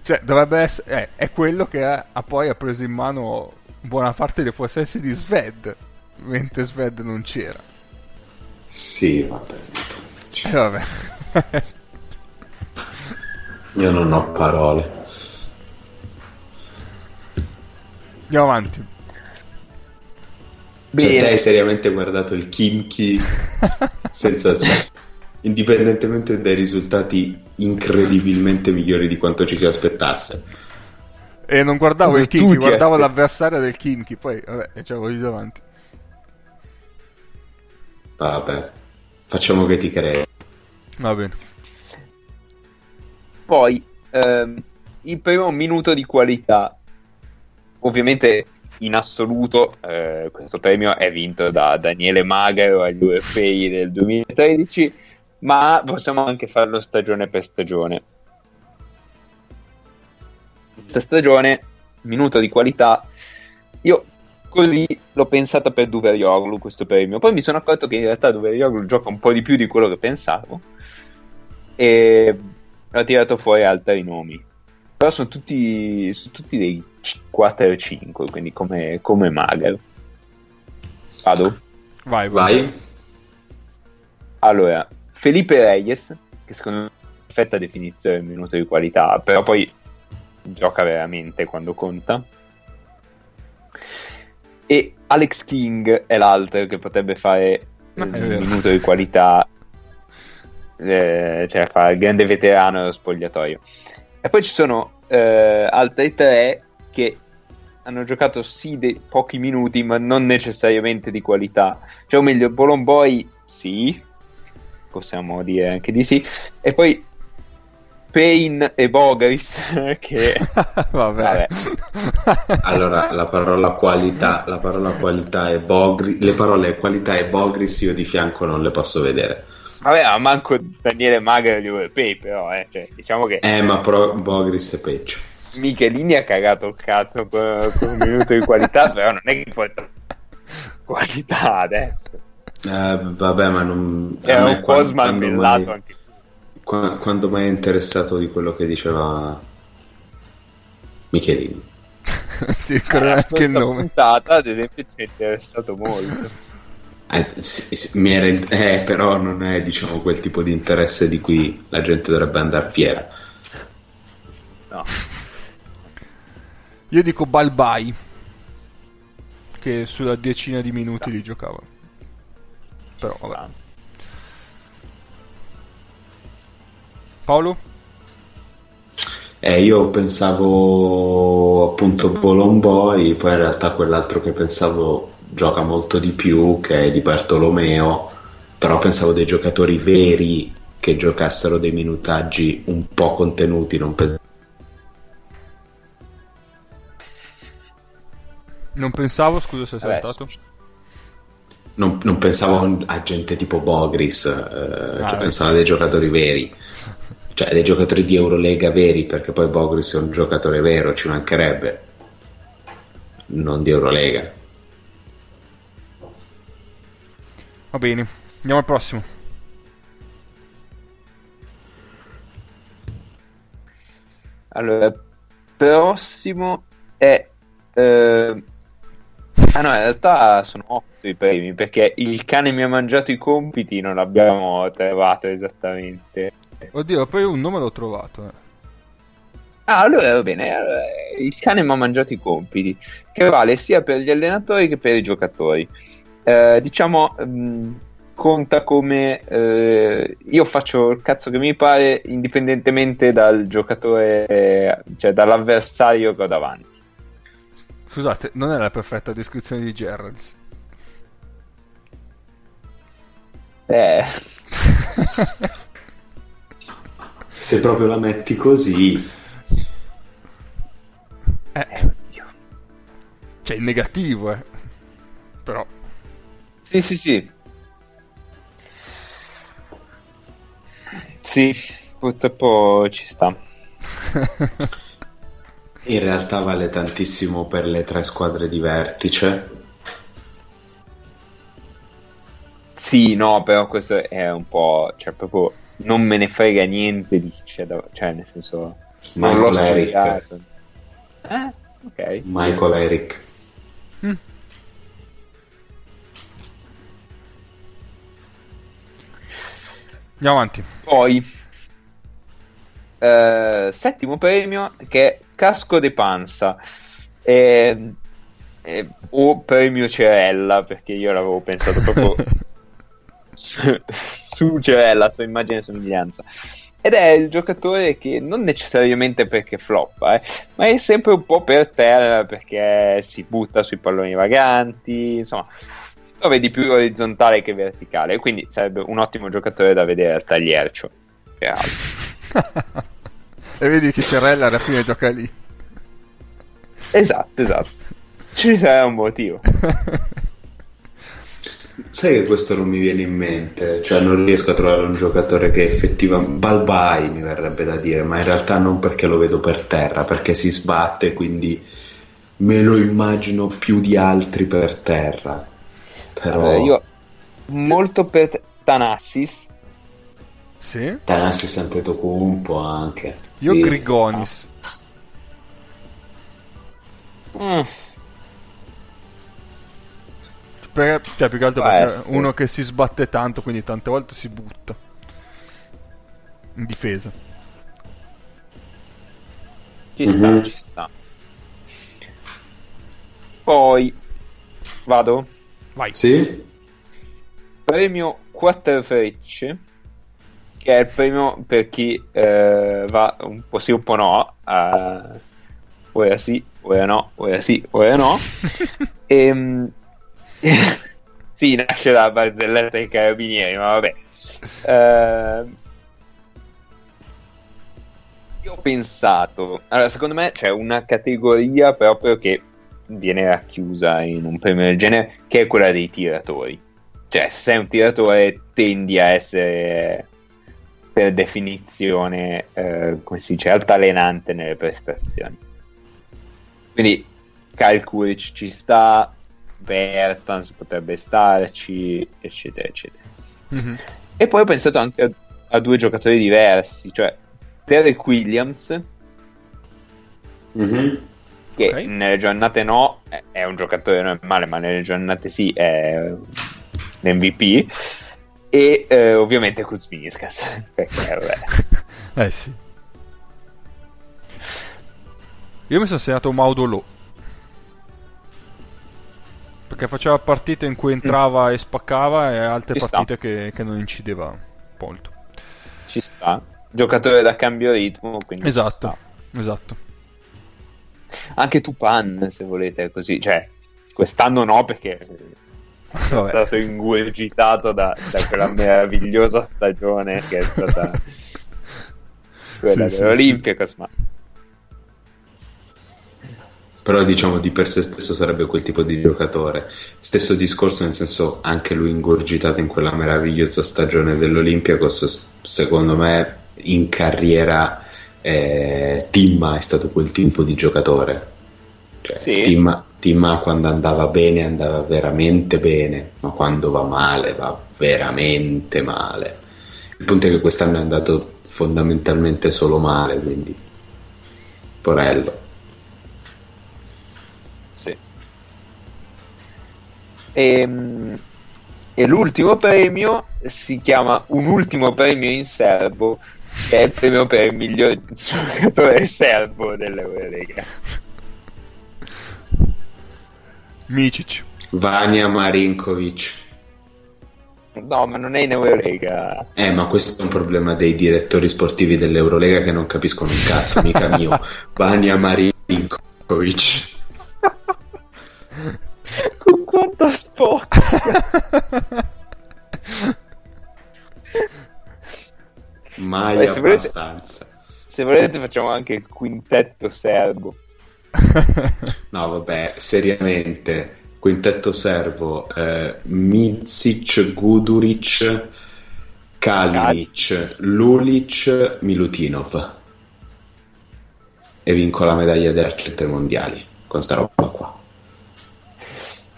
Cioè, dovrebbe essere... eh, è quello che ha, ha poi ha preso in mano buona parte dei possessi di Sved. Mentre Sved non c'era. Sì, vabbè. E vabbè. Io non ho parole. Andiamo avanti. Cioè, Bene. te hai seriamente guardato il Kimchi senza indipendentemente dai risultati incredibilmente migliori di quanto ci si aspettasse. E non guardavo Cosa il Kimchi, guardavo l'avversario del Kimchi. Poi, vabbè, e ci avevo ido avanti. Vabbè, facciamo che ti crei. Va bene. Poi ehm, il primo minuto di qualità, ovviamente in assoluto, eh, questo premio è vinto da Daniele Magaro agli europei del 2013, ma possiamo anche farlo stagione per stagione. questa stagione, minuto di qualità. Io così l'ho pensata per Duverioglu questo premio. Poi mi sono accorto che in realtà Duverioglu gioca un po' di più di quello che pensavo e ho tirato fuori altri nomi. Però sono tutti, sono tutti dei 4-5, quindi come, come Mager. Vado? Vai, vai. Vai. Allora, Felipe Reyes, che secondo me è una perfetta definizione del minuto di qualità, però poi gioca veramente quando conta. E Alex King è l'altro che potrebbe fare vero. minuto di qualità, eh, cioè fa il grande veterano dello spogliatoio. E poi ci sono eh, altri tre che hanno giocato sì dei pochi minuti, ma non necessariamente di qualità. Cioè, o meglio, Bolomboy sì, possiamo dire anche di sì. E poi Payne e Bogaris che... Vabbè. Allora, la parola qualità, la parola qualità e Bogri, le parole qualità e Bogris io di fianco non le posso vedere. Vabbè, ma manco Daniele Magro di europei, però, eh. cioè, diciamo che Eh, ma pro- Bogris è peggio. Michelini ha cagato il cazzo con, con un minuto di qualità, però non è che porta qualità adesso. Eh, vabbè, ma non... Era me un po' smantellato quando mai- anche qua- Quando mai è interessato di quello che diceva Michelini? Ti ricordo Eh, anche il nome. puntata, ad esempio, ci è interessato molto. Eh, sì, sì, mi era in- eh, però non è diciamo quel tipo di interesse di cui la gente dovrebbe andare fiera. No. Io dico Balbai, che sulla decina di minuti li giocava. Però, vabbè. Paolo? Eh, io pensavo appunto Bolomboy, poi in realtà quell'altro che pensavo gioca molto di più, che è di Bartolomeo, però pensavo dei giocatori veri che giocassero dei minutaggi un po' contenuti, non pensavo Non pensavo, scusa se sei Vabbè. saltato. Non, non pensavo a gente tipo Bogris, eh, Ah, cioè eh. pensavo a dei giocatori veri, cioè dei giocatori di Eurolega veri, perché poi Bogris è un giocatore vero, ci mancherebbe, non di Eurolega. Va bene, andiamo al prossimo. Allora, prossimo è... eh, Ah no, in realtà sono otto i premi, perché il cane mi ha mangiato i compiti, non l'abbiamo trovato esattamente. Oddio, poi un nome l'ho trovato. eh. Ah, allora va bene, il cane mi ha mangiato i compiti, che vale sia per gli allenatori che per i giocatori. Eh, diciamo, mh, conta come eh, io faccio il cazzo che mi pare, indipendentemente dal giocatore, cioè dall'avversario che ho davanti. Scusate, non è la perfetta descrizione di Gerrards. Eh, Se proprio la metti così, Eh, oddio. cioè, in negativo, eh. Però, Sì, sì, sì. Sì, purtroppo ci sta. in realtà vale tantissimo per le tre squadre di vertice. Sì, no, però questo è un po', cioè proprio non me ne frega niente di chi c'è da- cioè nel senso Michael Eric. Eh, ok. Michael Eric. andiamo avanti. Poi eh, settimo premio che è Casco de Panza. Eh, eh, o premio Cerella, perché io l'avevo pensato proprio su, su Cerella, sua immagine e somiglianza. Ed è il giocatore che non necessariamente perché floppa, eh, ma è sempre un po' per terra perché si butta sui palloni vaganti, insomma, lo vedi più orizzontale che verticale, quindi sarebbe un ottimo giocatore da vedere al tagliercio. e vedi che Cerella alla fine gioca lì. Esatto, esatto. Ci sarà un motivo. sai che questo non mi viene in mente, cioè non riesco a trovare un giocatore che effettivamente Balbai mi verrebbe da dire, ma in realtà non perché lo vedo per terra, perché si sbatte, quindi me lo immagino più di altri per terra. Però Allora, io molto per Tanassis. Sì. Tanassi è sempre Tocumpo anche. Io Sì. Grigonis. Mm, Perché, cioè, più che altro perché uno che si sbatte tanto, quindi tante volte si butta. In difesa. ci sta, Mhm. ci sta. Poi vado. Vai. Sì? Premio Quattrofrecce, che è il premio per chi eh, va un po' sì un po' no. a- ora sì, ora no, ora sì, ora no. Ehm, sì, nasce la barzelletta dei carabinieri, ma vabbè. Ehm, io ho pensato, allora secondo me c'è una categoria proprio che viene racchiusa in un premio del genere, che è quella dei tiratori. Cioè, se sei un tiratore tendi a essere per definizione, eh, come si dice, altalenante nelle prestazioni. Quindi Kyle Kuric ci sta, Bertans potrebbe starci, eccetera, eccetera. Mhm. E poi ho pensato anche a, a due giocatori diversi, cioè Derek Williams, Mhm. che Ok. nelle giornate no, è- è un giocatore normale, ma nelle giornate sì, è l'MVP. E eh, ovviamente Kuzminskas, perché vabbè. eh sì. Io mi sono segnato Maudolò. Perché faceva partite in cui entrava e spaccava e altre Ci partite che, che non incideva molto. ci sta. Giocatore da cambio ritmo, Esatto, esatto. Anche Tupan, se volete, così. Cioè, quest'anno no, perché è Vabbè. stato ingurgitato da, da quella meravigliosa stagione che è stata quella Sì, sì, dell'Olympiacos, ma Però diciamo di per sé stesso sarebbe quel tipo di giocatore. Stesso discorso, nel senso, anche lui ingurgitato in quella meravigliosa stagione dell'Olympiacos, secondo me in carriera eh, Timma è stato quel tipo di giocatore. Cioè, Sì. Timma, Timma quando andava bene andava veramente bene, ma quando va male va veramente male. Il punto è che quest'anno è andato fondamentalmente solo male, quindi Porello. Ehm, E, l'ultimo premio si chiama Un ultimo premio in serbo, che è il premio per il miglior giocatore serbo dell'Eurolega. Micic. Vania Marinkovic. No, ma non è in Eurolega. Eh, ma questo è un problema dei direttori sportivi dell'Eurolega che non capiscono un cazzo, mica mio. Vania Marinkovic. Quanto spocchia. Mai Beh, se volete- abbastanza. Se volete facciamo anche il quintetto serbo. No, vabbè, seriamente. Quintetto servo. Eh, Mizic, Guduric, Kalinic, Lulic, Milutinov. E vinco la medaglia di argento ai mondiali con sta roba qua.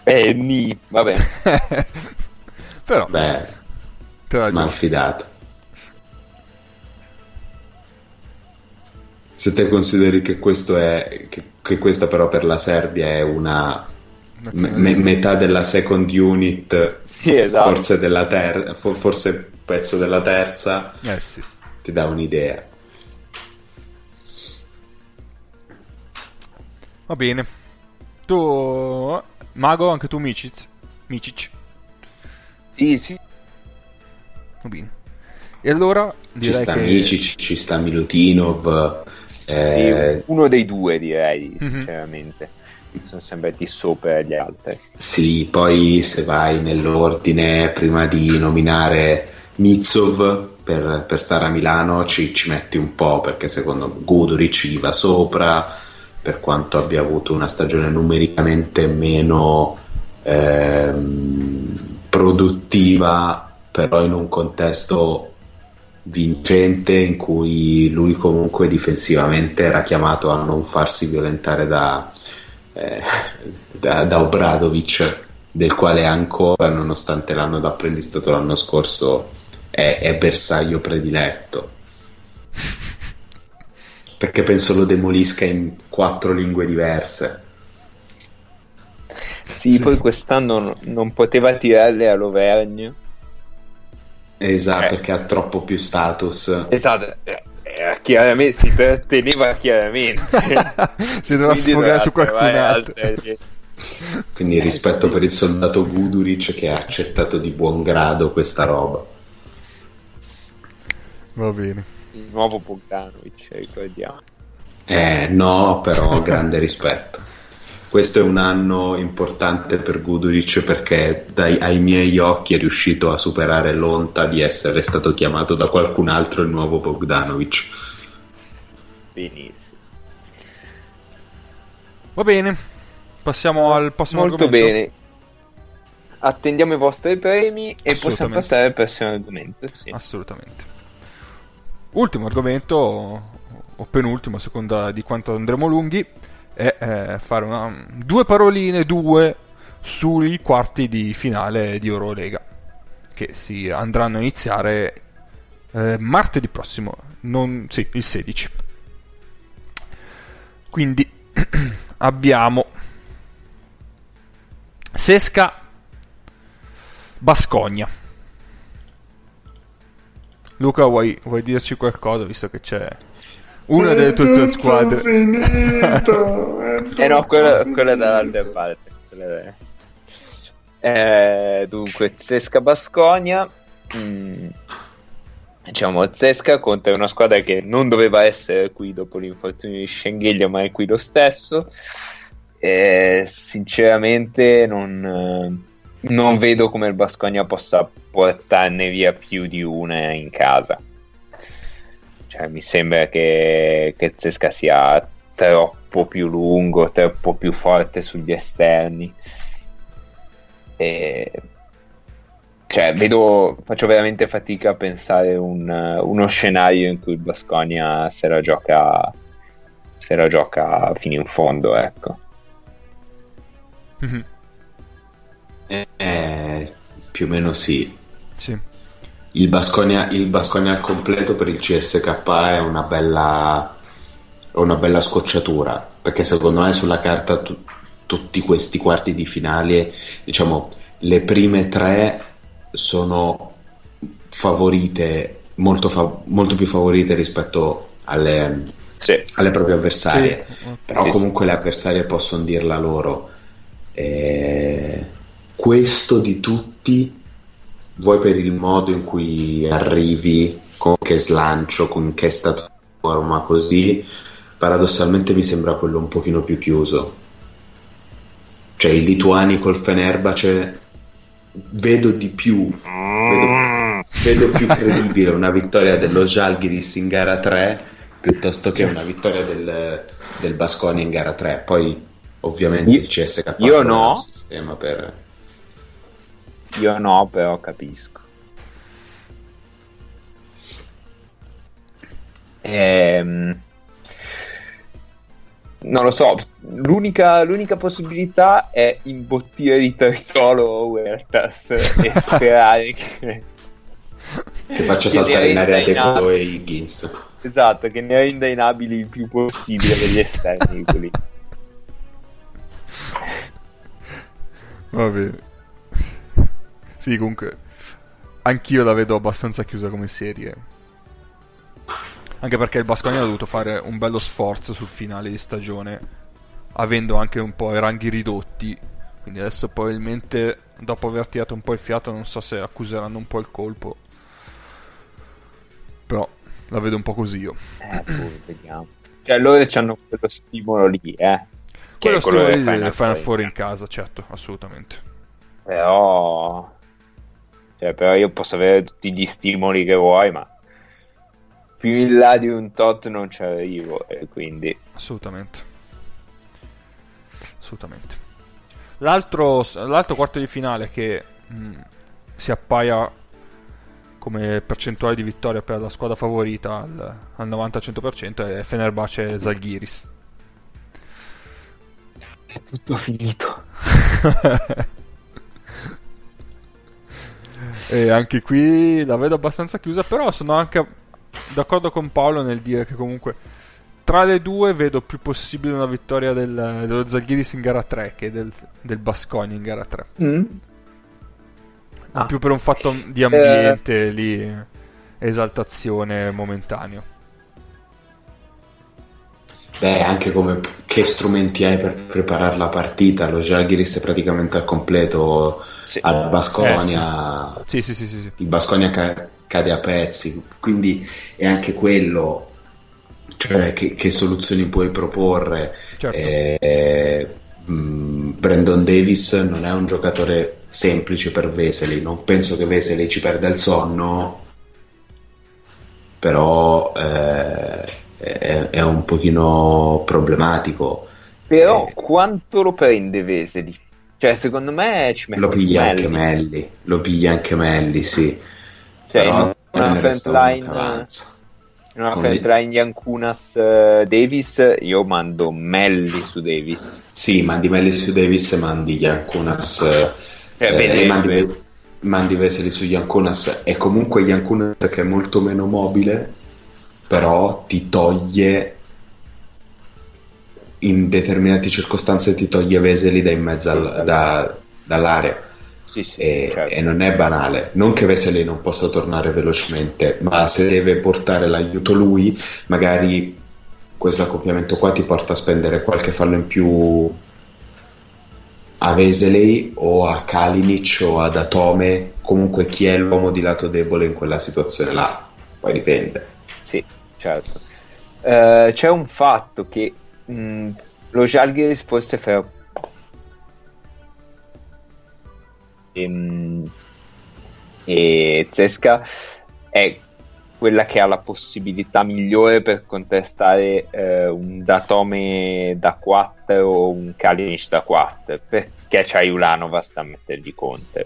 Eh, ni, vabbè. Però, Beh, te la mal fidato. Se te consideri che questo è che, che questa però per la Serbia è una me- me- metà della second unit, Sì, esatto. forse della terza, forse pezzo della terza, Eh sì. ti dà un'idea. Va bene. Tu, Mago, anche tu Micic. Micic. Sì, sì. Va bene. E allora Ci sta che... Micic, ci sta Milutinov, eh, Sì, uno dei due direi, Mhm. sinceramente. Sono sembrati sopra gli altri. Sì, poi se vai nell'ordine, prima di nominare Mitsov per, per stare a Milano, ci, ci metti un po' perché secondo me Guduric gli va sopra, per quanto abbia avuto una stagione numericamente meno ehm, produttiva, però in un contesto vincente in cui lui comunque difensivamente era chiamato a non farsi violentare da, eh, da, da Obradovic, del quale ancora, nonostante l'anno d'apprendistato l'anno scorso, è, è bersaglio prediletto. Perché penso lo demolisca in quattro lingue diverse. Sì, sì. poi quest'anno non poteva tirarle all'Auvergne Esatto, eh. perché ha troppo più status. Esatto, eh, eh, chiaramente si tratteneva chiaramente. si doveva sfogare su qualcun altro. Quindi rispetto per il soldato Guduric che ha accettato di buon grado questa roba. Va bene. Il nuovo Bogdanovic, ricordiamo. Eh, no, però grande rispetto questo è un anno importante per Guduric perché dai, ai miei occhi è riuscito a superare l'onta di essere stato chiamato da qualcun altro il nuovo Bogdanovic. Benissimo. Va bene, passiamo al prossimo Molto argomento. bene. Attendiamo i vostri premi e possiamo passare al prossimo argomento. Sì. Assolutamente. Ultimo argomento, o penultimo a seconda di quanto andremo lunghi è eh, fare una, due paroline, due sui quarti di finale di Eurolega che si andranno a iniziare eh, martedì prossimo, non, sì, il 16. Quindi abbiamo Sesca Bascogna. Luca, vuoi, vuoi dirci qualcosa visto che c'è una delle tue due squadre. Finito, eh no, quella, quella dall'altra parte. Eh, dunque, Zesca Basconia. Mm, diciamo, Zesca contro una squadra che non doveva essere qui dopo l'infortunio di Schengelia, ma è qui lo stesso. Eh, sinceramente, non, non vedo come il Basconia possa portarne via più di una in casa cioè, mi sembra che, che Zesca sia troppo più lungo, troppo più forte sugli esterni. E... Cioè, vedo, faccio veramente fatica a pensare un, uno scenario in cui il Basconia se la gioca se la gioca fino in fondo, ecco. Mm-hmm. Eh, più o meno sì. Sì il Basconia, il Basconia al completo per il CSK è una bella, una bella scocciatura perché secondo me sulla carta tu, tutti questi quarti di finale diciamo le prime tre sono favorite molto, fa- molto più favorite rispetto alle, sì. alle proprie avversarie sì. però comunque le avversarie possono dirla loro eh, questo di tutti vuoi per il modo in cui arrivi, con che slancio, con che statura, così, paradossalmente mi sembra quello un pochino più chiuso. Cioè i lituani col Fenerbahce vedo di più, vedo, vedo più credibile una vittoria dello Žalgiris in gara 3 piuttosto che una vittoria del, del Basconi in gara 3. Poi ovviamente il CSK io no. sistema per io no, però capisco. Ehm, non lo so, l'unica, l'unica, possibilità è imbottire di territorio Huertas e sperare che... che faccia saltare in aria Teco e Higgins. Esatto, che ne renda inabili il più possibile degli esterni quelli. Va bene. Sì, comunque, anch'io la vedo abbastanza chiusa come serie. Anche perché il Basconia ha dovuto fare un bello sforzo sul finale di stagione, avendo anche un po' i ranghi ridotti. Quindi adesso probabilmente, dopo aver tirato un po' il fiato, non so se accuseranno un po' il colpo. Però la vedo un po' così io. Eh, pure, vediamo. Cioè, loro hanno quello stimolo lì, eh. Quello stimolo lì Final, Final Four in casa, certo, assolutamente. Però cioè, però io posso avere tutti gli stimoli che vuoi, ma più in là di un tot non ci arrivo e quindi... Assolutamente. Assolutamente. L'altro, l'altro quarto di finale che mh, mm, si appaia come percentuale di vittoria per la squadra favorita al, al 90-100% è Fenerbahce Zalgiris. È tutto finito. e anche qui la vedo abbastanza chiusa, però sono anche d'accordo con Paolo nel dire che comunque tra le due vedo più possibile una vittoria del, dello Zalgiris in gara 3 che del, del Basconi in gara 3. Mm ah. più per un fatto di ambiente eh... lì, esaltazione momentaneo. Beh, anche come che strumenti hai per preparare la partita, lo Jalgiris è praticamente al completo sì. al Basconia. Eh, sì. Sì, sì. sì, Il Basconia ca- cade a pezzi, quindi è anche quello, cioè che, che soluzioni puoi proporre. Certo. Eh, mh, Brandon Davis non è un giocatore semplice per Vesely. Non penso che Vesely ci perda il sonno, però eh, è, è, un pochino problematico. Però eh, quanto lo prende Vesely? Cioè, secondo me ci mette Lo piglia Melli. anche Melli, lo piglia anche Melli, sì. Cioè, però una frontline una frontline Yankunas uh, Davis, io mando Melli su Davis. Sì, mandi Melli su Davis e mandi Yankunas eh, eh, mandi, mandi Veseli su Yankunas e comunque Yankunas che è molto meno mobile però ti toglie in determinate circostanze ti toglie Veseli da in mezzo al, da, dall'area. Sì, sì, e, certo. e, non è banale. Non che Veseli non possa tornare velocemente ma se deve portare l'aiuto lui magari questo accoppiamento qua ti porta a spendere qualche fallo in più a Veseley o a Kalinic o ad Atome, comunque chi è l'uomo di lato debole in quella situazione là, poi dipende. Certo. Uh, c'è un fatto che mh, lo Jalgiris forse fa e, e Zesca è quella che ha la possibilità migliore per contestare eh, un Datome da 4 o un Kalinic da 4 perché c'hai Ulanovas da mettergli contro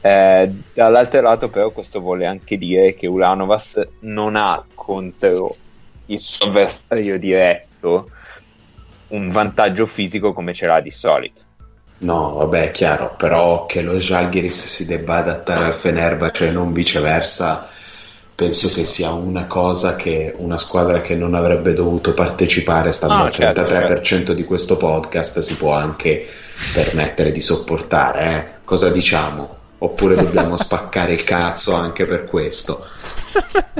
eh, dall'altro lato però questo vuole anche dire che Ulanovas non ha contro il suo avversario diretto un vantaggio fisico come ce l'ha di solito No, vabbè, è chiaro, però che lo Jalgiris si debba adattare al Fenerbahce cioè non viceversa, penso che sia una cosa che una squadra che non avrebbe dovuto partecipare stando ah, al 33% certo, certo. di questo podcast si può anche permettere di sopportare. Eh? Cosa diciamo? Oppure dobbiamo spaccare il cazzo anche per questo?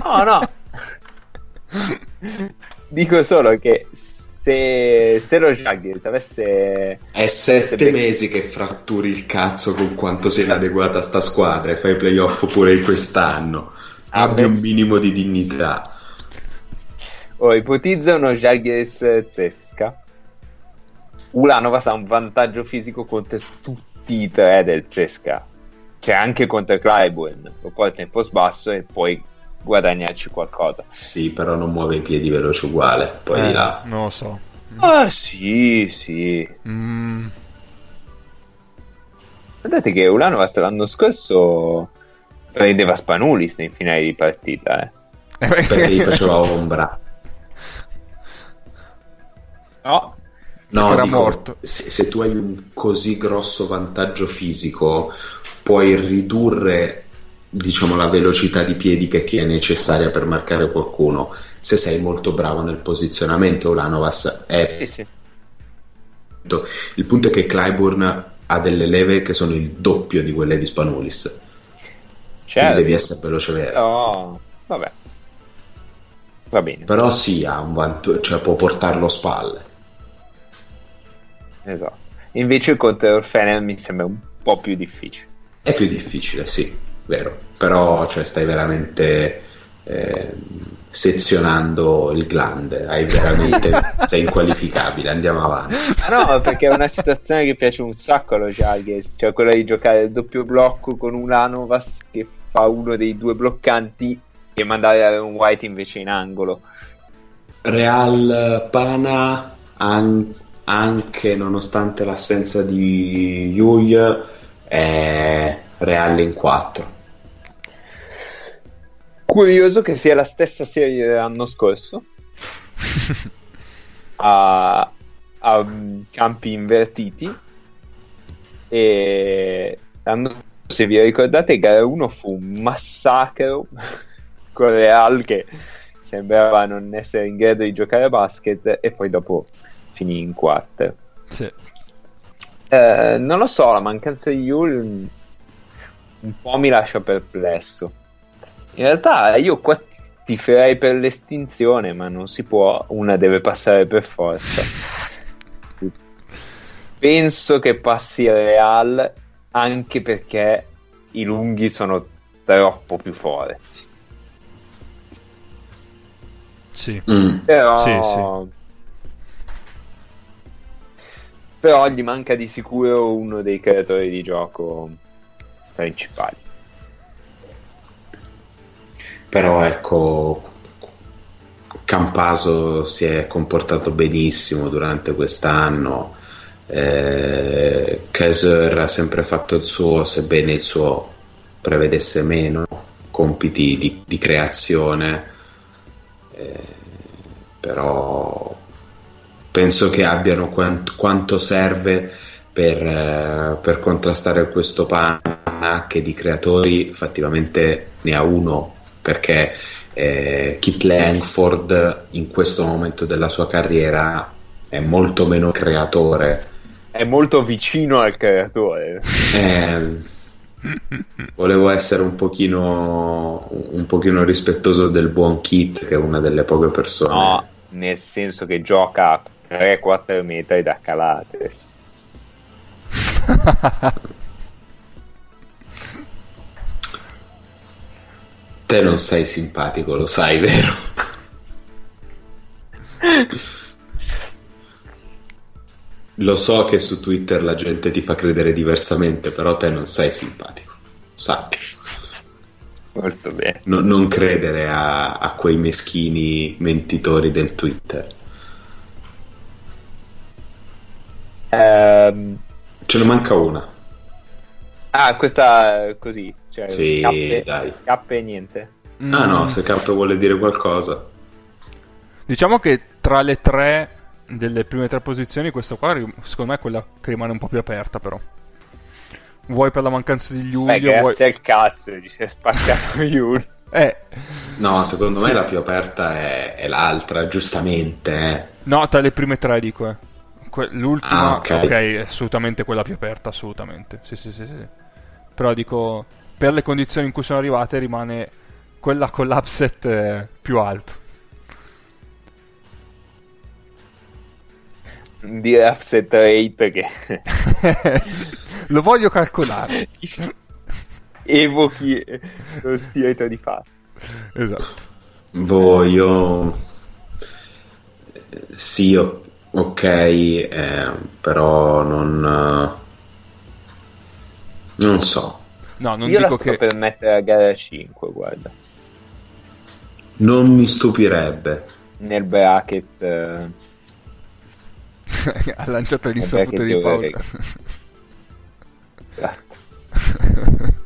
No, no. Dico solo che se, se lo Jaguars avesse... È sette avesse... mesi che fratturi il cazzo con quanto sei inadeguata sta squadra e fai playoff pure in quest'anno abbia un minimo di dignità. Oh, ipotizza uno Jalgiris Zesca. Ulanova ha un vantaggio fisico contro tutti i tre del Zesca. Cioè anche contro Clyburn. Lo porta in post basso e poi guadagnarci qualcosa. Sì, però non muove i piedi veloce uguale. Poi eh, di là. Non lo so. Ah, sì, sì. Mm. Guardate che Ulanova l'anno scorso prendeva Spanulis nei finali di partita, eh. perché gli faceva ombra. No, no era dico, morto. Se, se, tu hai un così grosso vantaggio fisico, puoi ridurre diciamo la velocità di piedi che ti è necessaria per marcare qualcuno. Se sei molto bravo nel posizionamento, Ulanovas è. Sì, sì. Il punto è che Clyburn ha delle leve che sono il doppio di quelle di Spanulis certo. devi essere veloce vero. No, vabbè. Va bene. Però sì, ha un vanto- cioè può portarlo a spalle. Esatto. Invece contro Orfener mi sembra un po' più difficile. È più difficile, sì, vero. Però cioè, stai veramente eh, sezionando il glande. Hai veramente sei inqualificabile. Andiamo avanti. No, perché è una situazione che piace un sacco allo Jalghes, cioè quella di giocare il doppio blocco con un Lanovas che fa uno dei due bloccanti e mandare un White invece in angolo. Real Pana an- anche nonostante l'assenza di Yui è Real in 4. Curioso che sia la stessa serie dell'anno scorso. a, a campi invertiti. E l'anno, se vi ricordate, gara 1 fu un massacro con Real che sembrava non essere in grado di giocare a basket e poi dopo finì in 4. Sì. Eh, non lo so, la mancanza di Yul un po' mi lascia perplesso. In realtà io qua ti farei per l'estinzione, ma non si può, una deve passare per forza. Penso che passi Real anche perché i lunghi sono troppo più forti. Sì. Mm. Però... Sì, sì. Però gli manca di sicuro uno dei creatori di gioco principali. Però ecco, Campaso si è comportato benissimo durante quest'anno. Eh, Kaiser ha sempre fatto il suo, sebbene il suo prevedesse meno compiti di, di creazione. Eh, però penso che abbiano quant- quanto serve per, eh, per contrastare questo panna che di creatori effettivamente ne ha uno perché eh, Kit Langford in questo momento della sua carriera è molto meno creatore È molto vicino al creatore. Eh, volevo essere un pochino un pochino rispettoso del buon Kit che è una delle poche persone No, nel senso che gioca 3-4 metri da calate. te non sei simpatico lo sai vero Lo so che su Twitter la gente ti fa credere diversamente, però te non sei simpatico. Sappi. Molto bene. No- non credere a-, a quei meschini mentitori del Twitter. Ehm, Ce ne manca una. ah, questa è così. Cioè, Sì, cappe, dai. cappe e niente. Ah no, se K vuole dire qualcosa. Diciamo che tra le tre delle prime tre posizioni, questa qua secondo me è quella che rimane un po' più aperta, però. Vuoi per la mancanza di Beh, Giulio, vuoi... grazie al cazzo gli si è spaccato Yul. Eh, No, secondo me Sì. la più aperta è, è l'altra, giustamente. eh. no, tra le prime tre dico, eh. Que- l'ultima, Ah, ok, ok. è assolutamente quella più aperta, assolutamente. Sì, sì, sì, sì. Però dico, per le condizioni in cui sono arrivate rimane quella con l'upset eh, più alto. Di upset rate che Lo voglio calcolare. evochi lo spirito di fatto. Esatto. Boh, io... Sì, ok, eh, però non... eh, Non so. No, non Io la dico sto che... per mettere a gara 5, guarda. Non mi stupirebbe. Nel bracket. eh, ha lanciato l'insaputa di Paolo. esatto.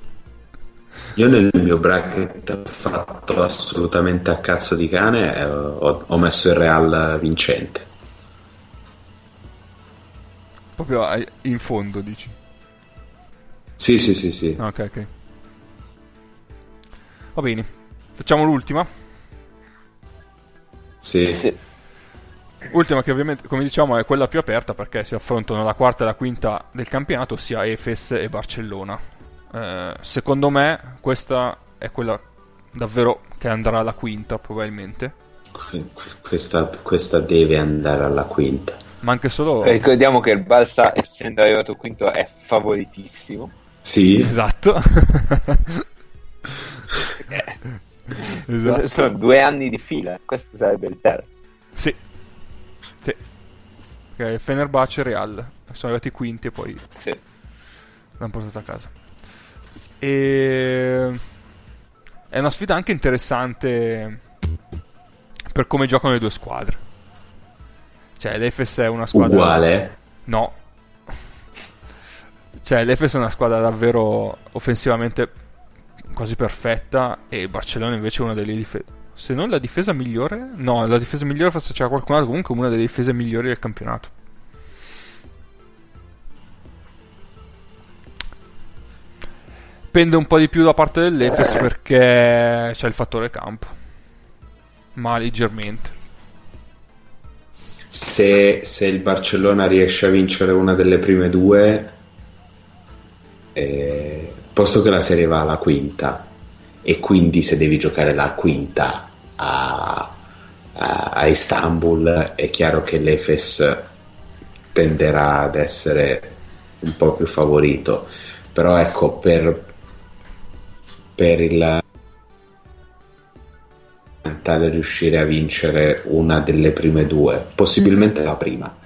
Io nel mio bracket fatto assolutamente a cazzo di cane eh, ho, ho messo il Real vincente. Proprio in fondo, dici. Sì, sì, sì, sì. Ah, Ok, ok. Va bene. Facciamo l'ultima. Sì. Sì. Ultima che ovviamente, come diciamo, è quella più aperta perché si affrontano la quarta e la quinta del campionato, ossia Efes e Barcellona. Eh, secondo me questa è quella davvero che andrà alla quinta probabilmente. Que- Questa, questa deve andare alla quinta. Ma anche solo... Ricordiamo che il Barça, essendo arrivato quinto, è favoritissimo. Sì, Esatto. Eh, esatto. Sono due anni di fila. Questo sarebbe il terzo. Sì. Sì. Ok, Fenerbahce e Real. Sono arrivati quinti e poi Sì. l'hanno portato a casa. E... È una sfida anche interessante per come giocano le due squadre. Cioè, l'Efes è una squadra... uguale. No. Cioè, l'Efes è una squadra davvero offensivamente quasi perfetta e il Barcellona invece è una delle difese. Se non la difesa migliore, no, la difesa migliore forse c'era qualcun altro, comunque una delle difese migliori del campionato. Pende un po' di più da parte dell'Efes perché c'è il fattore campo, ma leggermente. Se, se il Barcellona riesce a vincere una delle prime due, eh, posto che la serie va alla quinta, e quindi se devi giocare la quinta a, a, a Istanbul, è chiaro che l'Efes tenderà ad essere un po' più favorito. Però ecco, per, per il mentale riuscire a vincere una delle prime due, possibilmente la prima,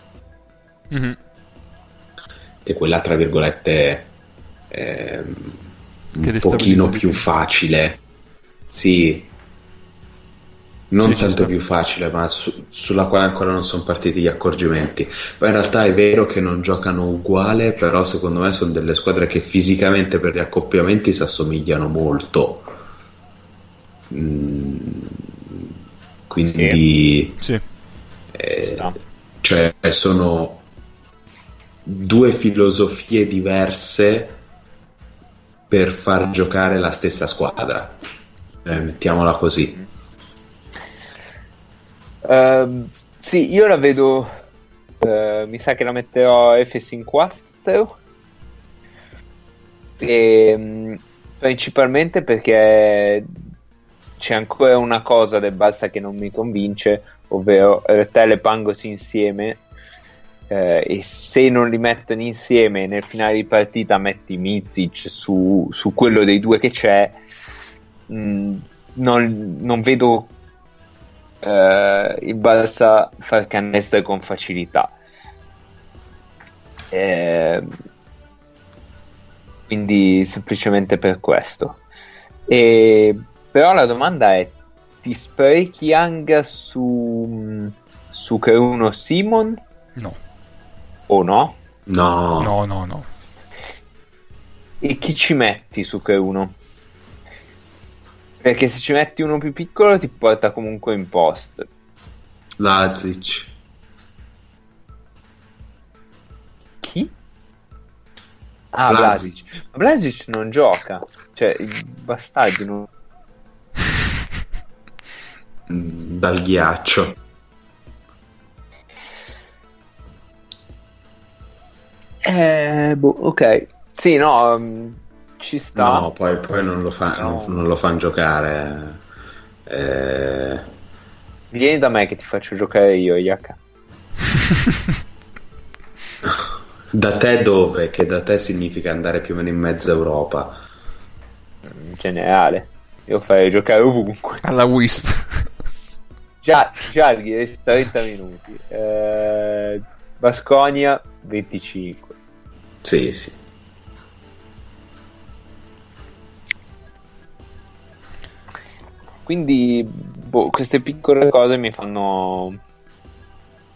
Mhm. che quella tra virgolette è un Che destabilizza pochino più facile. Sì, non Sì, tanto più facile, ma su- sulla quale ancora non sono partiti gli accorgimenti. Poi in realtà è vero che non giocano uguale, però secondo me sono delle squadre che fisicamente per gli accoppiamenti si assomigliano molto. Mm, quindi Sì. eh, No. cioè sono due filosofie diverse per far giocare la stessa squadra. Eh, mettiamola così. Ehm, sì, io la vedo. eh, mi sa che la metterò Efes in 4. E, principalmente perché c'è ancora una cosa del Barça che non mi convince, ovvero Retel e Pangos insieme. eh, e se non li mettono insieme nel finale di partita metti Mizic su, su quello dei due che c'è, mh, non, non vedo eh, il Barça far canestro con facilità. Eh, quindi semplicemente per questo. E, però la domanda è: ti sprechi Young su, su che uno Simon No, o no? No, no, no, no. E chi ci metti su che uno? Perché se ci metti uno più piccolo ti porta comunque in post. Lazic. Chi? Ah, Blazic. Blazic. Non gioca. Cioè, i bastardi non... Mm, Dal ghiaccio. Eh, boh, ok. Sì, no, mm, ci sta. No, poi, poi non lo fa, No. non, non lo fanno giocare. Eh, Vieni da me che ti faccio giocare io, Yaka. da te dove? Che da te significa andare più o meno in mezza Europa. In generale. Io farei giocare ovunque. Alla Wisp. Già, già direi 30 minuti. Eh, Basconia 25. Sì, sì. Quindi boh, queste piccole cose mi fanno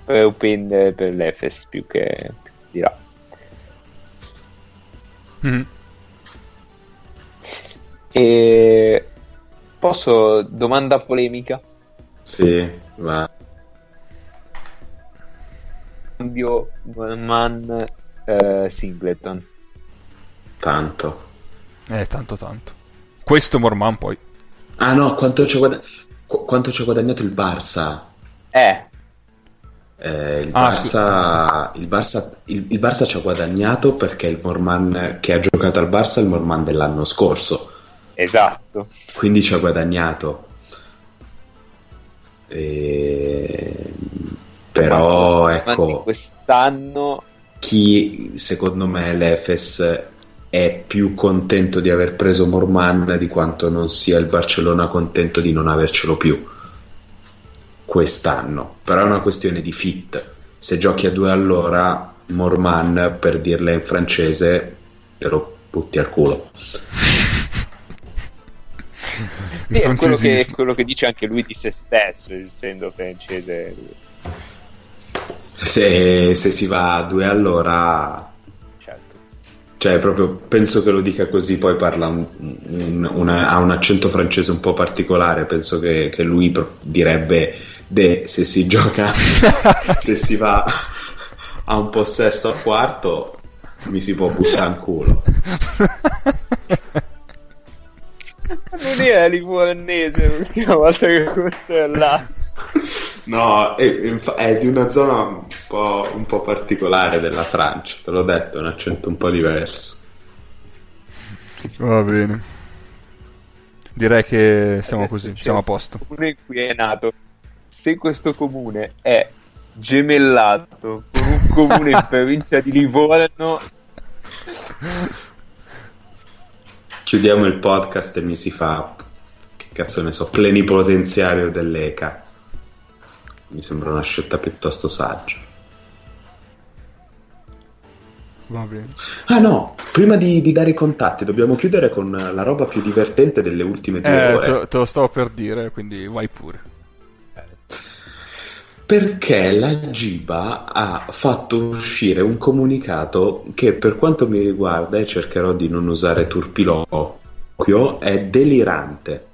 preupendere per l'Efes più che di là. Mhm. E posso domanda polemica? Sì, va. Cambio Man eh, Singleton. Tanto. Eh, tanto, tanto. Questo Morman poi. Ah no, quanto ci ha ci ha guadagnato il Barça? Eh, Eh, il, Ah, Barça, il, Barça, il, il Barça ci ha guadagnato perché il Morman che ha giocato al Barça è il Morman dell'anno scorso, esatto. quindi ci ha guadagnato. E- Però ecco, quest'anno chi secondo me l'Efes è più contento di aver preso Morman di quanto non sia il Barcellona contento di non avercelo più quest'anno. Però è una questione di fit. Se giochi a due all'ora, Morman, per dirla in francese, te lo butti al culo. Sì, è quello, che, quello che dice anche lui di se stesso, essendo francese. Se, se si va a due all'ora, Certo. Cioè, proprio penso che lo dica così, poi parla un, un, una, ha un accento francese un po' particolare, penso che, che lui direbbe de se si gioca, se si va a un possesso a quarto, mi si può buttare in culo. Non era livornese l'ultima volta che questo là. No, è, è, di una zona un po', un po', particolare della Francia, te l'ho detto, un accento un po' diverso. Va bene. Direi che siamo Adesso così, siamo a posto. Il comune in cui è nato, se questo comune è gemellato con un comune in provincia di Livorno... Chiudiamo il podcast e mi si fa, che cazzo ne so, plenipotenziario dell'ECA mi sembra una scelta piuttosto saggia. Va bene. Ah no, prima di, di, dare i contatti dobbiamo chiudere con la roba più divertente delle ultime due eh, ore. Te, te, lo stavo per dire, quindi vai pure. Perché la Giba ha fatto uscire un comunicato che per quanto mi riguarda, e cercherò di non usare turpiloquio, è delirante.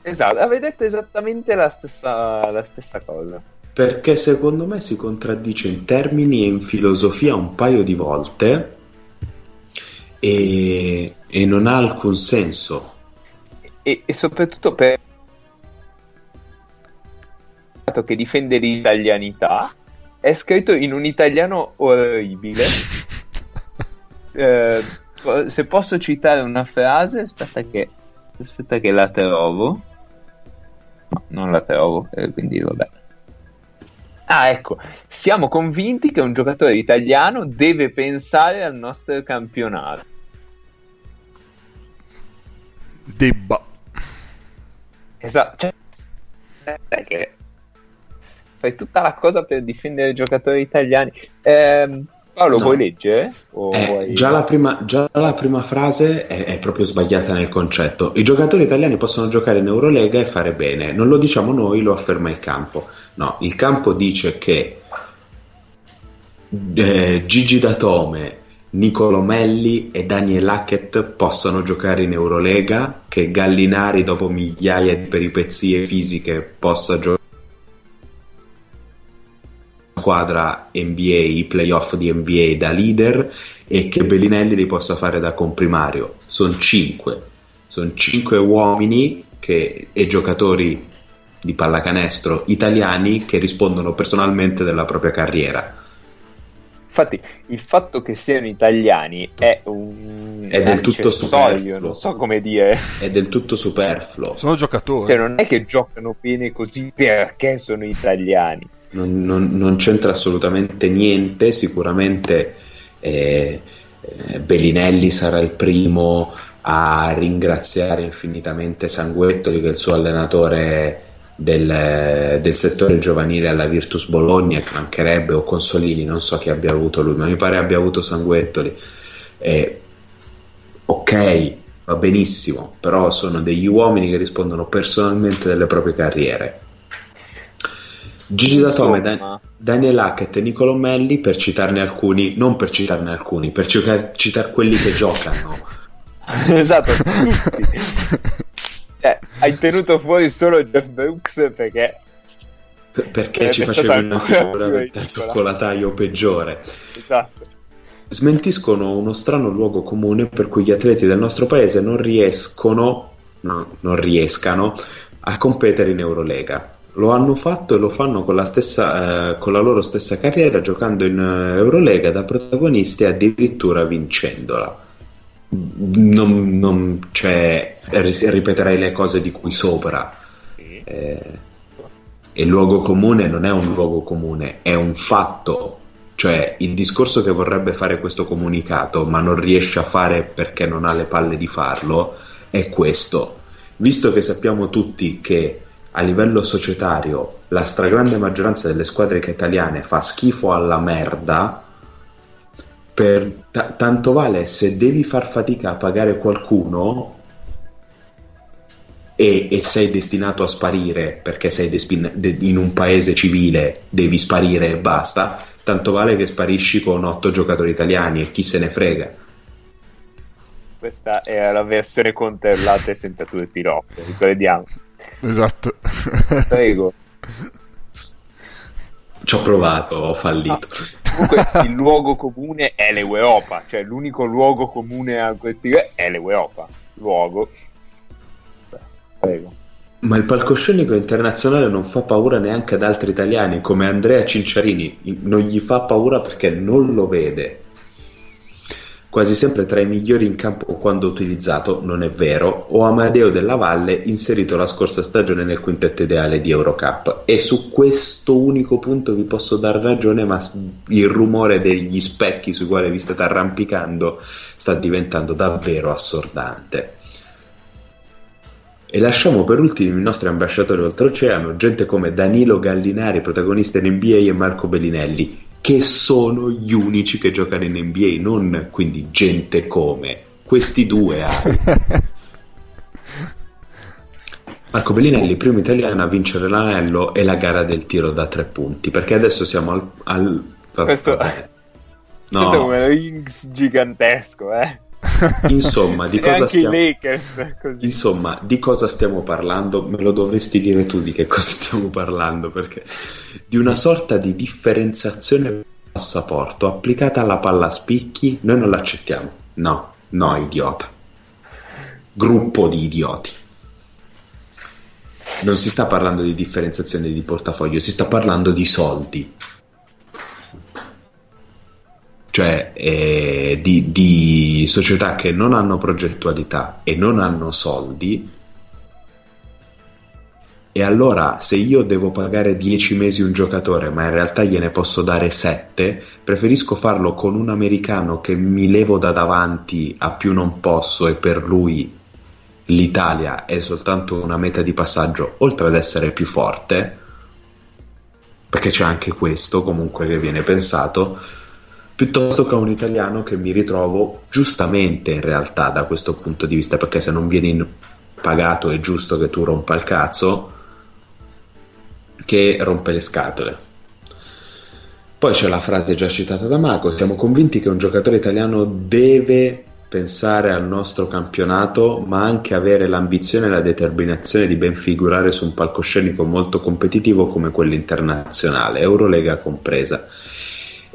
Esatto, avete detto esattamente la stessa, la stessa cosa. Perché secondo me si contraddice in termini e in filosofia un paio di volte e, e non ha alcun senso. E, e soprattutto per che difende l'italianità è scritto in un italiano orribile. eh, se posso citare una frase, aspetta che, aspetta che la trovo non la trovo, eh, quindi vabbè. Ah, ecco, siamo convinti che un giocatore italiano deve pensare al nostro campionato. Debba. Esatto, cioè, fai tutta la cosa per difendere i giocatori italiani. Eh, Paolo, no. vuoi leggere? Eh, vuoi... Già, la prima, già, la prima, frase è, è, proprio sbagliata nel concetto. I giocatori italiani possono giocare in Eurolega e fare bene. Non lo diciamo noi, lo afferma il campo. No, il campo dice che eh, Gigi Datome, Nicolo Melli e Daniel Hackett possono giocare in Eurolega, che Gallinari dopo migliaia di peripezie fisiche possa giocare squadra NBA, playoff di NBA da leader e che Bellinelli li possa fare da comprimario. Sono cinque, sono cinque uomini che, e giocatori di pallacanestro italiani che rispondono personalmente della propria carriera. Infatti, il fatto che siano italiani è un. È del tutto superfluo. Non so come dire. È del tutto superfluo. Sono giocatori. Cioè, non è che giocano bene così perché sono italiani non, non, non c'entra assolutamente niente, sicuramente eh, eh, Bellinelli sarà il primo a ringraziare infinitamente Sanguettoli che è il suo allenatore del, del, settore giovanile alla Virtus Bologna che mancherebbe o Consolini non so chi abbia avuto lui ma mi pare abbia avuto Sanguettoli. Eh, ok va benissimo però sono degli uomini che rispondono personalmente delle proprie carriere Gigi Datome, Dan- Daniel Hackett e Nicolo Melli per citarne alcuni, non per citarne alcuni, per citare quelli che giocano. esatto, tutti. eh, hai tenuto fuori solo Jeff Brooks perché perché ci facevi una figura del cioccolataio peggiore. Esatto. Smentiscono uno strano luogo comune per cui gli atleti del nostro paese non riescono, no, non riescano a competere in Eurolega. Lo hanno fatto e lo fanno con la, stessa, eh, con la loro stessa carriera, giocando in uh, Eurolega da protagonisti e addirittura vincendola. Non, non cioè, ripeterei le cose di qui sopra. Eh, il luogo comune non è un luogo comune, è un fatto. Cioè, il discorso che vorrebbe fare questo comunicato, ma non riesce a fare perché non ha le palle di farlo, è questo. Visto che sappiamo tutti che a livello societario la stragrande maggioranza delle squadre italiane fa schifo alla merda, per t- tanto vale se devi far fatica a pagare qualcuno e, e sei destinato a sparire perché sei de- in un paese civile, devi sparire e basta, tanto vale che sparisci con otto giocatori italiani e chi se ne frega. Questa è la versione controllata e senza tutti i piloti, ricordiamo. Esatto. Prego. Ci ho provato, ho fallito. Ah, comunque il luogo comune è l'Europa, cioè l'unico luogo comune a questi è l'Europa. Luogo. Prego. Ma il palcoscenico internazionale non fa paura neanche ad altri italiani, come Andrea Cinciarini, non gli fa paura perché non lo vede quasi sempre tra i migliori in campo quando utilizzato, non è vero, o Amadeo della Valle inserito la scorsa stagione nel quintetto ideale di Eurocup e su questo unico punto vi posso dar ragione, ma il rumore degli specchi sui quali vi state arrampicando sta diventando davvero assordante. E lasciamo per ultimi i nostri ambasciatori oltreoceano, gente come Danilo Gallinari, protagonista in NBA, e Marco Bellinelli, che sono gli unici che giocano in NBA, non quindi gente come questi due hai. Marco Bellinelli, primo italiano a vincere l'anello e la gara del tiro da tre punti, perché adesso siamo al... al... Questo... No. Questo è un rings gigantesco, eh. Insomma, di cosa stiamo... Insomma, di cosa stiamo parlando? Me lo dovresti dire tu di che cosa stiamo parlando, perché di una sorta di differenziazione passaporto applicata alla palla spicchi, noi non l'accettiamo. No, no, idiota. Gruppo di idioti. Non si sta parlando di differenziazione di portafoglio, si sta parlando di soldi cioè eh, di, di, società che non hanno progettualità e non hanno soldi. E allora, se io devo pagare 10 mesi un giocatore, ma in realtà gliene posso dare 7, preferisco farlo con un americano che mi levo da davanti a più non posso e per lui l'Italia è soltanto una meta di passaggio, oltre ad essere più forte, perché c'è anche questo comunque che viene pensato piuttosto che a un italiano che mi ritrovo giustamente in realtà da questo punto di vista, perché se non vieni pagato è giusto che tu rompa il cazzo, che rompe le scatole. Poi c'è la frase già citata da Marco, siamo convinti che un giocatore italiano deve pensare al nostro campionato, ma anche avere l'ambizione e la determinazione di ben figurare su un palcoscenico molto competitivo come quello internazionale, Eurolega compresa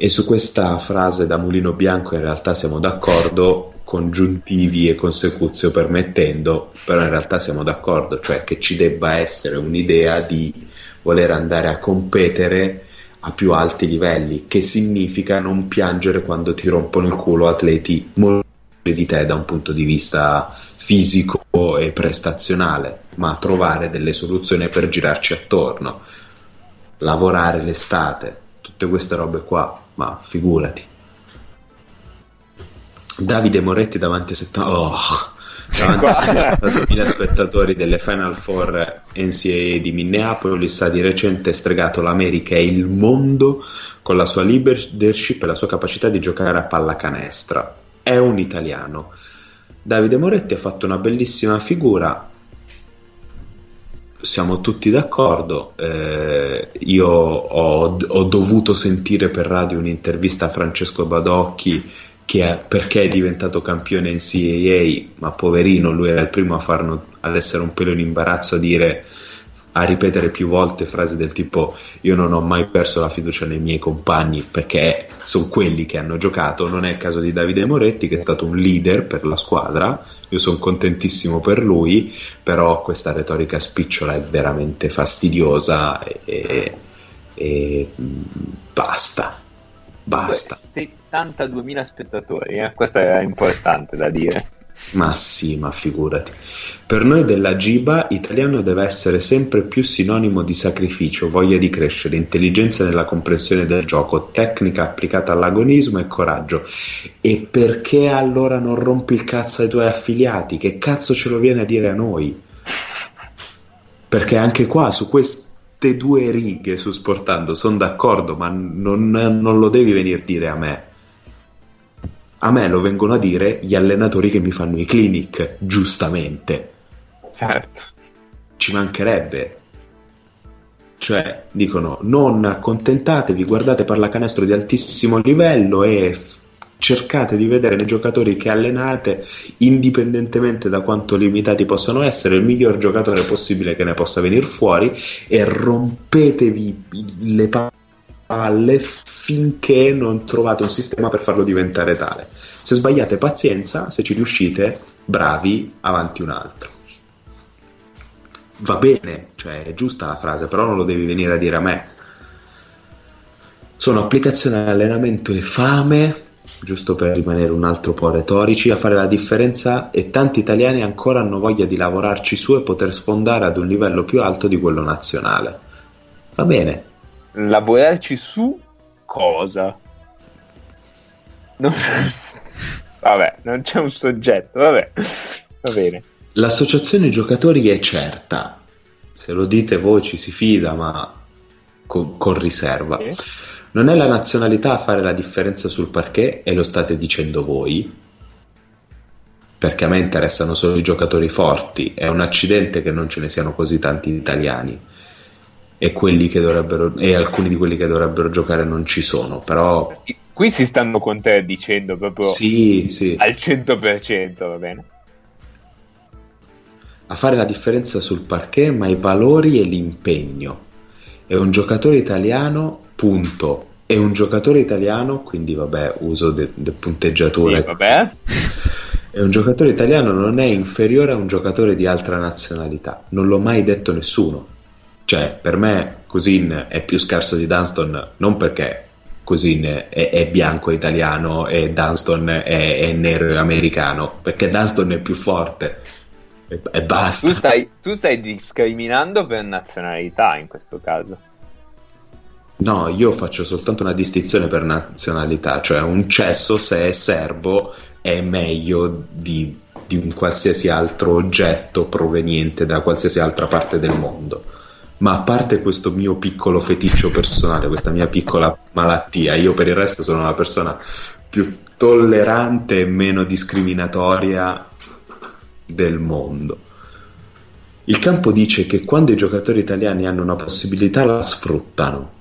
e su questa frase da mulino bianco in realtà siamo d'accordo, congiuntivi e consecuzio permettendo, però in realtà siamo d'accordo, cioè che ci debba essere un'idea di voler andare a competere a più alti livelli, che significa non piangere quando ti rompono il culo atleti molto di te da un punto di vista fisico e prestazionale, ma trovare delle soluzioni per girarci attorno, lavorare l'estate, tutte queste robe qua ma figurati. Davide Moretti davanti a 70... Oh, davanti a 70.000 spettatori delle Final Four NCAA di Minneapolis ha di recente stregato l'America e il mondo con la sua leadership e la sua capacità di giocare a pallacanestro. È un italiano. Davide Moretti ha fatto una bellissima figura, siamo tutti d'accordo. Eh, io ho, ho, dovuto sentire per radio un'intervista a Francesco Badocchi che è, perché è diventato campione in CAA, ma poverino, lui era il primo a farno, ad essere un pelo in imbarazzo a dire a ripetere più volte frasi del tipo io non ho mai perso la fiducia nei miei compagni perché sono quelli che hanno giocato, non è il caso di Davide Moretti che è stato un leader per la squadra, io sono contentissimo per lui, però questa retorica spicciola è veramente fastidiosa e, e basta, basta. 72.000 spettatori, eh? questo è importante da dire. Ma sì, ma figurati. Per noi della Giba, italiano deve essere sempre più sinonimo di sacrificio, voglia di crescere, intelligenza nella comprensione del gioco, tecnica applicata all'agonismo e coraggio. E perché allora non rompi il cazzo ai tuoi affiliati? Che cazzo ce lo viene a dire a noi? Perché anche qua, su queste due righe su Sportando, sono d'accordo, ma non, non lo devi venire a dire a me a me lo vengono a dire gli allenatori che mi fanno i clinic, giustamente. Certo. Ci mancherebbe. Cioè, dicono, non accontentatevi, guardate pallacanestro di altissimo livello e cercate di vedere nei giocatori che allenate, indipendentemente da quanto limitati possano essere, il miglior giocatore possibile che ne possa venire fuori e rompetevi le palle finché non trovate un sistema per farlo diventare tale. Se sbagliate pazienza, se ci riuscite, bravi, avanti un altro. Va bene, cioè è giusta la frase, però non lo devi venire a dire a me. Sono applicazione allenamento e fame giusto per rimanere un altro po' retorici, a fare la differenza e tanti italiani ancora hanno voglia di lavorarci su e poter sfondare ad un livello più alto di quello nazionale. Va bene. Lavorarci su cosa? Non... vabbè, non c'è un soggetto, vabbè, va bene. L'associazione giocatori è certa, se lo dite voi ci si fida, ma con, con riserva. Sì non è la nazionalità a fare la differenza sul parquet e lo state dicendo voi, perché a me interessano solo i giocatori forti. È un accidente che non ce ne siano così tanti italiani e, e alcuni di quelli che dovrebbero giocare non ci sono, però... Qui si stanno contraddicendo proprio sì, sì. al 100%, va bene? A fare la differenza sul parquet, ma i valori e l'impegno. È un giocatore italiano punto. È un giocatore italiano, quindi vabbè, uso del de punteggiatore. Sì, vabbè. È un giocatore italiano, non è inferiore a un giocatore di altra nazionalità. Non l'ho mai detto nessuno. Cioè, per me Cousin è più scarso di Dunston non perché Cousin è, è bianco italiano e Dunston è, è, nero e americano, perché Dunston è più forte. E, e basta. Tu stai, tu stai discriminando per nazionalità in questo caso. No, io faccio soltanto una distinzione per nazionalità, cioè un cesso se è serbo è meglio di, di, un qualsiasi altro oggetto proveniente da qualsiasi altra parte del mondo. Ma a parte questo mio piccolo feticcio personale, questa mia piccola malattia, io per il resto sono la persona più tollerante e meno discriminatoria del mondo. Il campo dice che quando i giocatori italiani hanno una possibilità la sfruttano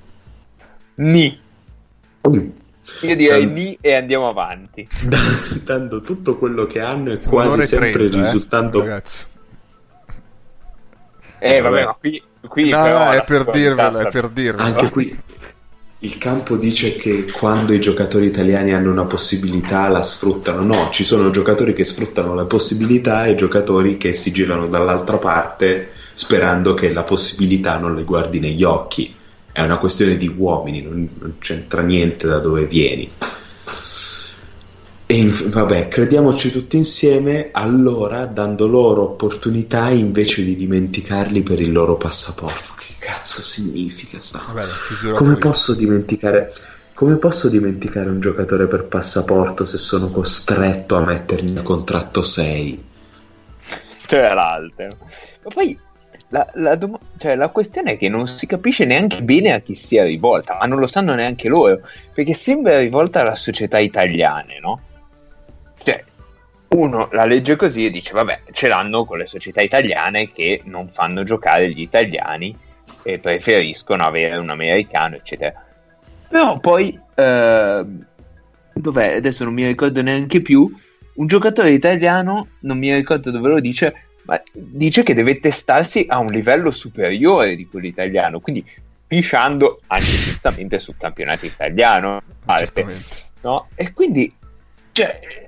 Ni. Io direi Dan... ni e andiamo avanti. Dando tutto quello che hanno e quasi sempre 30, eh, risultando... Eh, eh vabbè, ma qui, qui no, no, è per dirvelo, è per dirvelo. Anche qui il campo dice che quando i giocatori italiani hanno una possibilità la sfruttano. No, ci sono giocatori che sfruttano la possibilità e giocatori che si girano dall'altra parte sperando che la possibilità non le guardi negli occhi è una questione di uomini, non, non c'entra niente da dove vieni. E in, vabbè, crediamoci tutti insieme, allora dando loro opportunità invece di dimenticarli per il loro passaporto. Che cazzo significa sta? Vabbè, come posso dimenticare? Come posso dimenticare un giocatore per passaporto se sono costretto a mettergli a contratto 6? Cioè l'altro. Ma poi la, la, dom- cioè, la, questione è che non si capisce neanche bene a chi sia rivolta, ma non lo sanno neanche loro, perché sembra rivolta alla società italiana, no? Cioè, uno la legge così e dice, vabbè, ce l'hanno con le società italiane che non fanno giocare gli italiani e preferiscono avere un americano, eccetera. Però poi, eh, dov'è? Adesso non mi ricordo neanche più, un giocatore italiano, non mi ricordo dove lo dice, ma dice che deve testarsi a un livello superiore di quello italiano, quindi pisciando anche giustamente sul campionato italiano. Parte, no? E quindi cioè,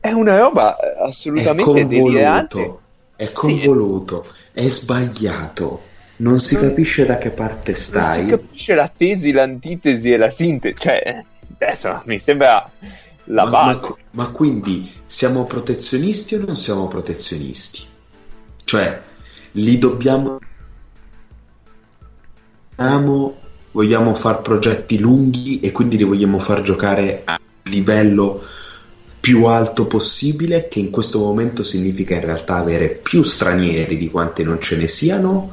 è una roba assolutamente è delirante. È convoluto, sì. è sbagliato. Non si non, capisce da che parte stai. Non si capisce la tesi, l'antitesi e la sintesi. Cioè, adesso mi sembra la ma, base. Ma, ma quindi siamo protezionisti o non siamo protezionisti? Cioè, li dobbiamo... Vogliamo fare progetti lunghi e quindi li vogliamo far giocare a livello più alto possibile, che in questo momento significa in realtà avere più stranieri di quanti non ce ne siano,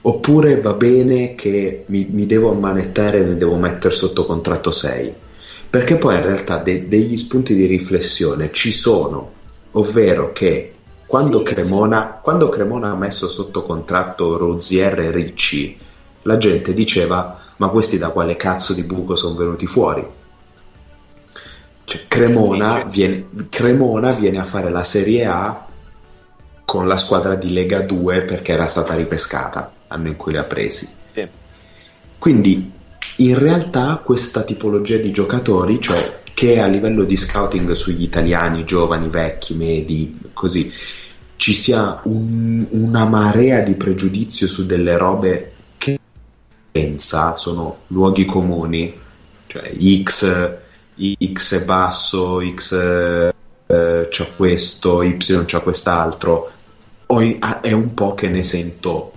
oppure va bene che mi, mi devo ammanettare e ne devo mettere sotto contratto 6. Perché poi in realtà de- degli spunti di riflessione ci sono, ovvero che quando. Cremona, quando Cremona ha messo sotto contratto Rozier e Ricci, la gente diceva: Ma questi da quale cazzo di buco sono venuti fuori? Cioè, Cremona, viene, Cremona viene a fare la Serie A con la squadra di Lega 2 perché era stata ripescata l'anno in cui li ha presi. Sì. Quindi in realtà questa tipologia di giocatori, cioè che a livello di scouting sugli italiani, giovani, vecchi, medi, così, ci sia un- una marea di pregiudizio su delle robe che pensa sono luoghi comuni, cioè X, X è basso, X eh, c'ha questo, Y c'ha quest'altro, in- ah, è un po' che ne sento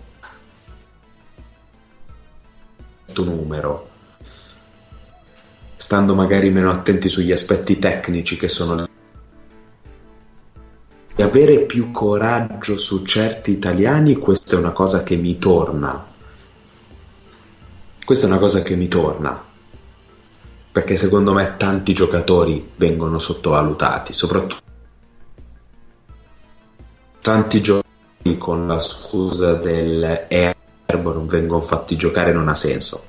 numero. Stando magari meno attenti sugli aspetti tecnici che sono e avere più coraggio su certi italiani questa è una cosa che mi torna. Questa è una cosa che mi torna perché secondo me tanti giocatori vengono sottovalutati soprattutto tanti giocatori con la scusa del erbo non vengono fatti giocare non ha senso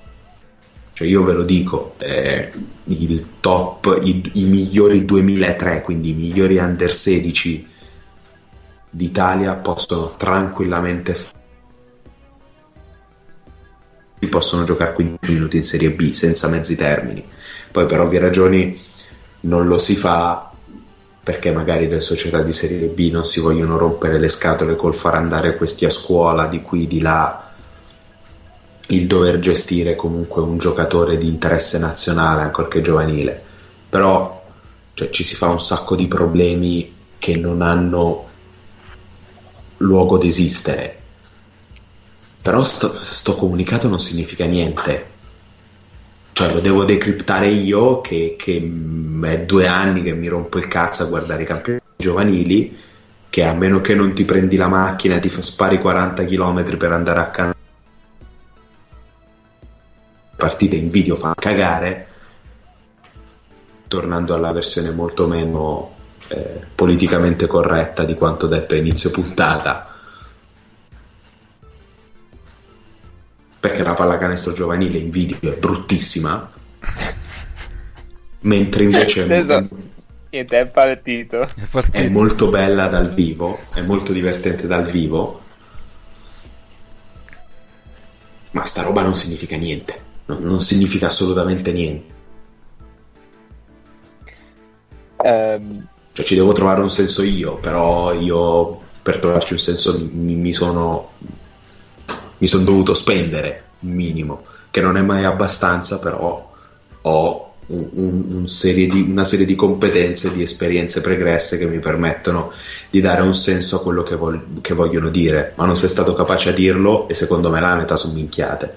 cioè io ve lo dico, eh, il top, i, i, migliori 2003, quindi i migliori under 16 d'Italia possono tranquillamente possono giocare 15 minuti in Serie B senza mezzi termini. Poi per ovvie ragioni non lo si fa perché magari le società di Serie B non si vogliono rompere le scatole col far andare questi a scuola di qui di là il dover gestire comunque un giocatore di interesse nazionale, ancorché giovanile. Però cioè, ci si fa un sacco di problemi che non hanno luogo d'esistere. Però sto, sto comunicato non significa niente. Cioè lo devo decriptare io che, che è due anni che mi rompo il cazzo a guardare i campioni giovanili che a meno che non ti prendi la macchina e ti spari 40 km per andare a cantare partite in video fa cagare, tornando alla versione molto meno eh, politicamente corretta di quanto detto a inizio puntata. Perché la pallacanestro giovanile in video è bruttissima, mentre invece è, Niente, è partito. È, partito. è molto bella dal vivo, è molto divertente dal vivo, ma sta roba non significa niente non, non significa assolutamente niente. Um... Cioè ci devo trovare un senso io, però io per trovarci un senso mi, mi sono mi sono dovuto spendere un minimo, che non è mai abbastanza, però ho un, un, un serie di, una serie di competenze, di esperienze pregresse che mi permettono di dare un senso a quello che, vol- che vogliono dire, ma non sei stato capace a dirlo e secondo me la metà sono minchiate.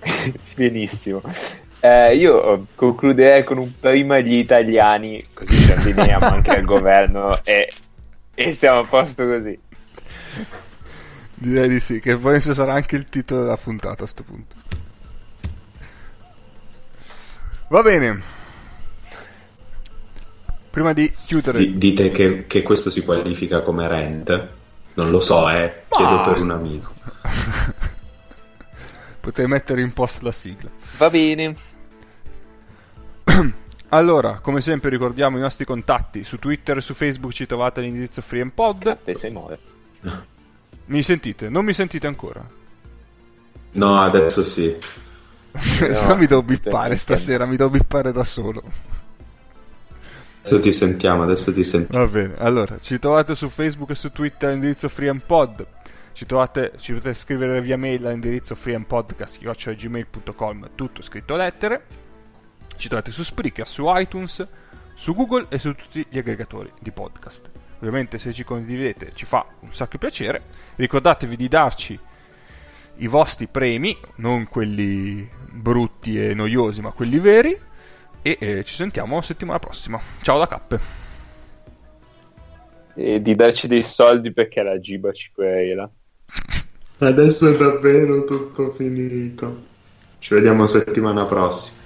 Benissimo. Eh, io concluderei con un prima gli italiani, così ci abbiniamo anche al governo e, e siamo a posto così. Direi di sì, che poi sarà anche il titolo della puntata a questo punto. Va bene. Prima di chiudere... D- dite che, che, questo si qualifica come rent? Non lo so, eh. Chiedo ah. per un amico. Potete mettere in post la sigla. Va bene. Allora, come sempre ricordiamo i nostri contatti. Su Twitter e su Facebook ci trovate all'indirizzo FreeMPod. Mi sentite? Non mi sentite ancora? No, adesso sì. no, mi devo bippare stasera, mi devo bippare da solo. Adesso ti sentiamo, adesso ti sentiamo. Va bene, allora, ci trovate su Facebook e su Twitter all'indirizzo FreeMPod. Ci, trovate, ci potete scrivere via mail all'indirizzo freeandpodcast.gmail.com tutto scritto a lettere. Ci trovate su Spreaker, su iTunes, su Google e su tutti gli aggregatori di podcast. Ovviamente se ci condividete ci fa un sacco piacere. Ricordatevi di darci i vostri premi, non quelli brutti e noiosi, ma quelli veri. E eh, ci sentiamo settimana prossima. Ciao da Cappe. E di darci dei soldi perché la Giba ci querela. Adesso è davvero tutto finito. Ci vediamo settimana prossima.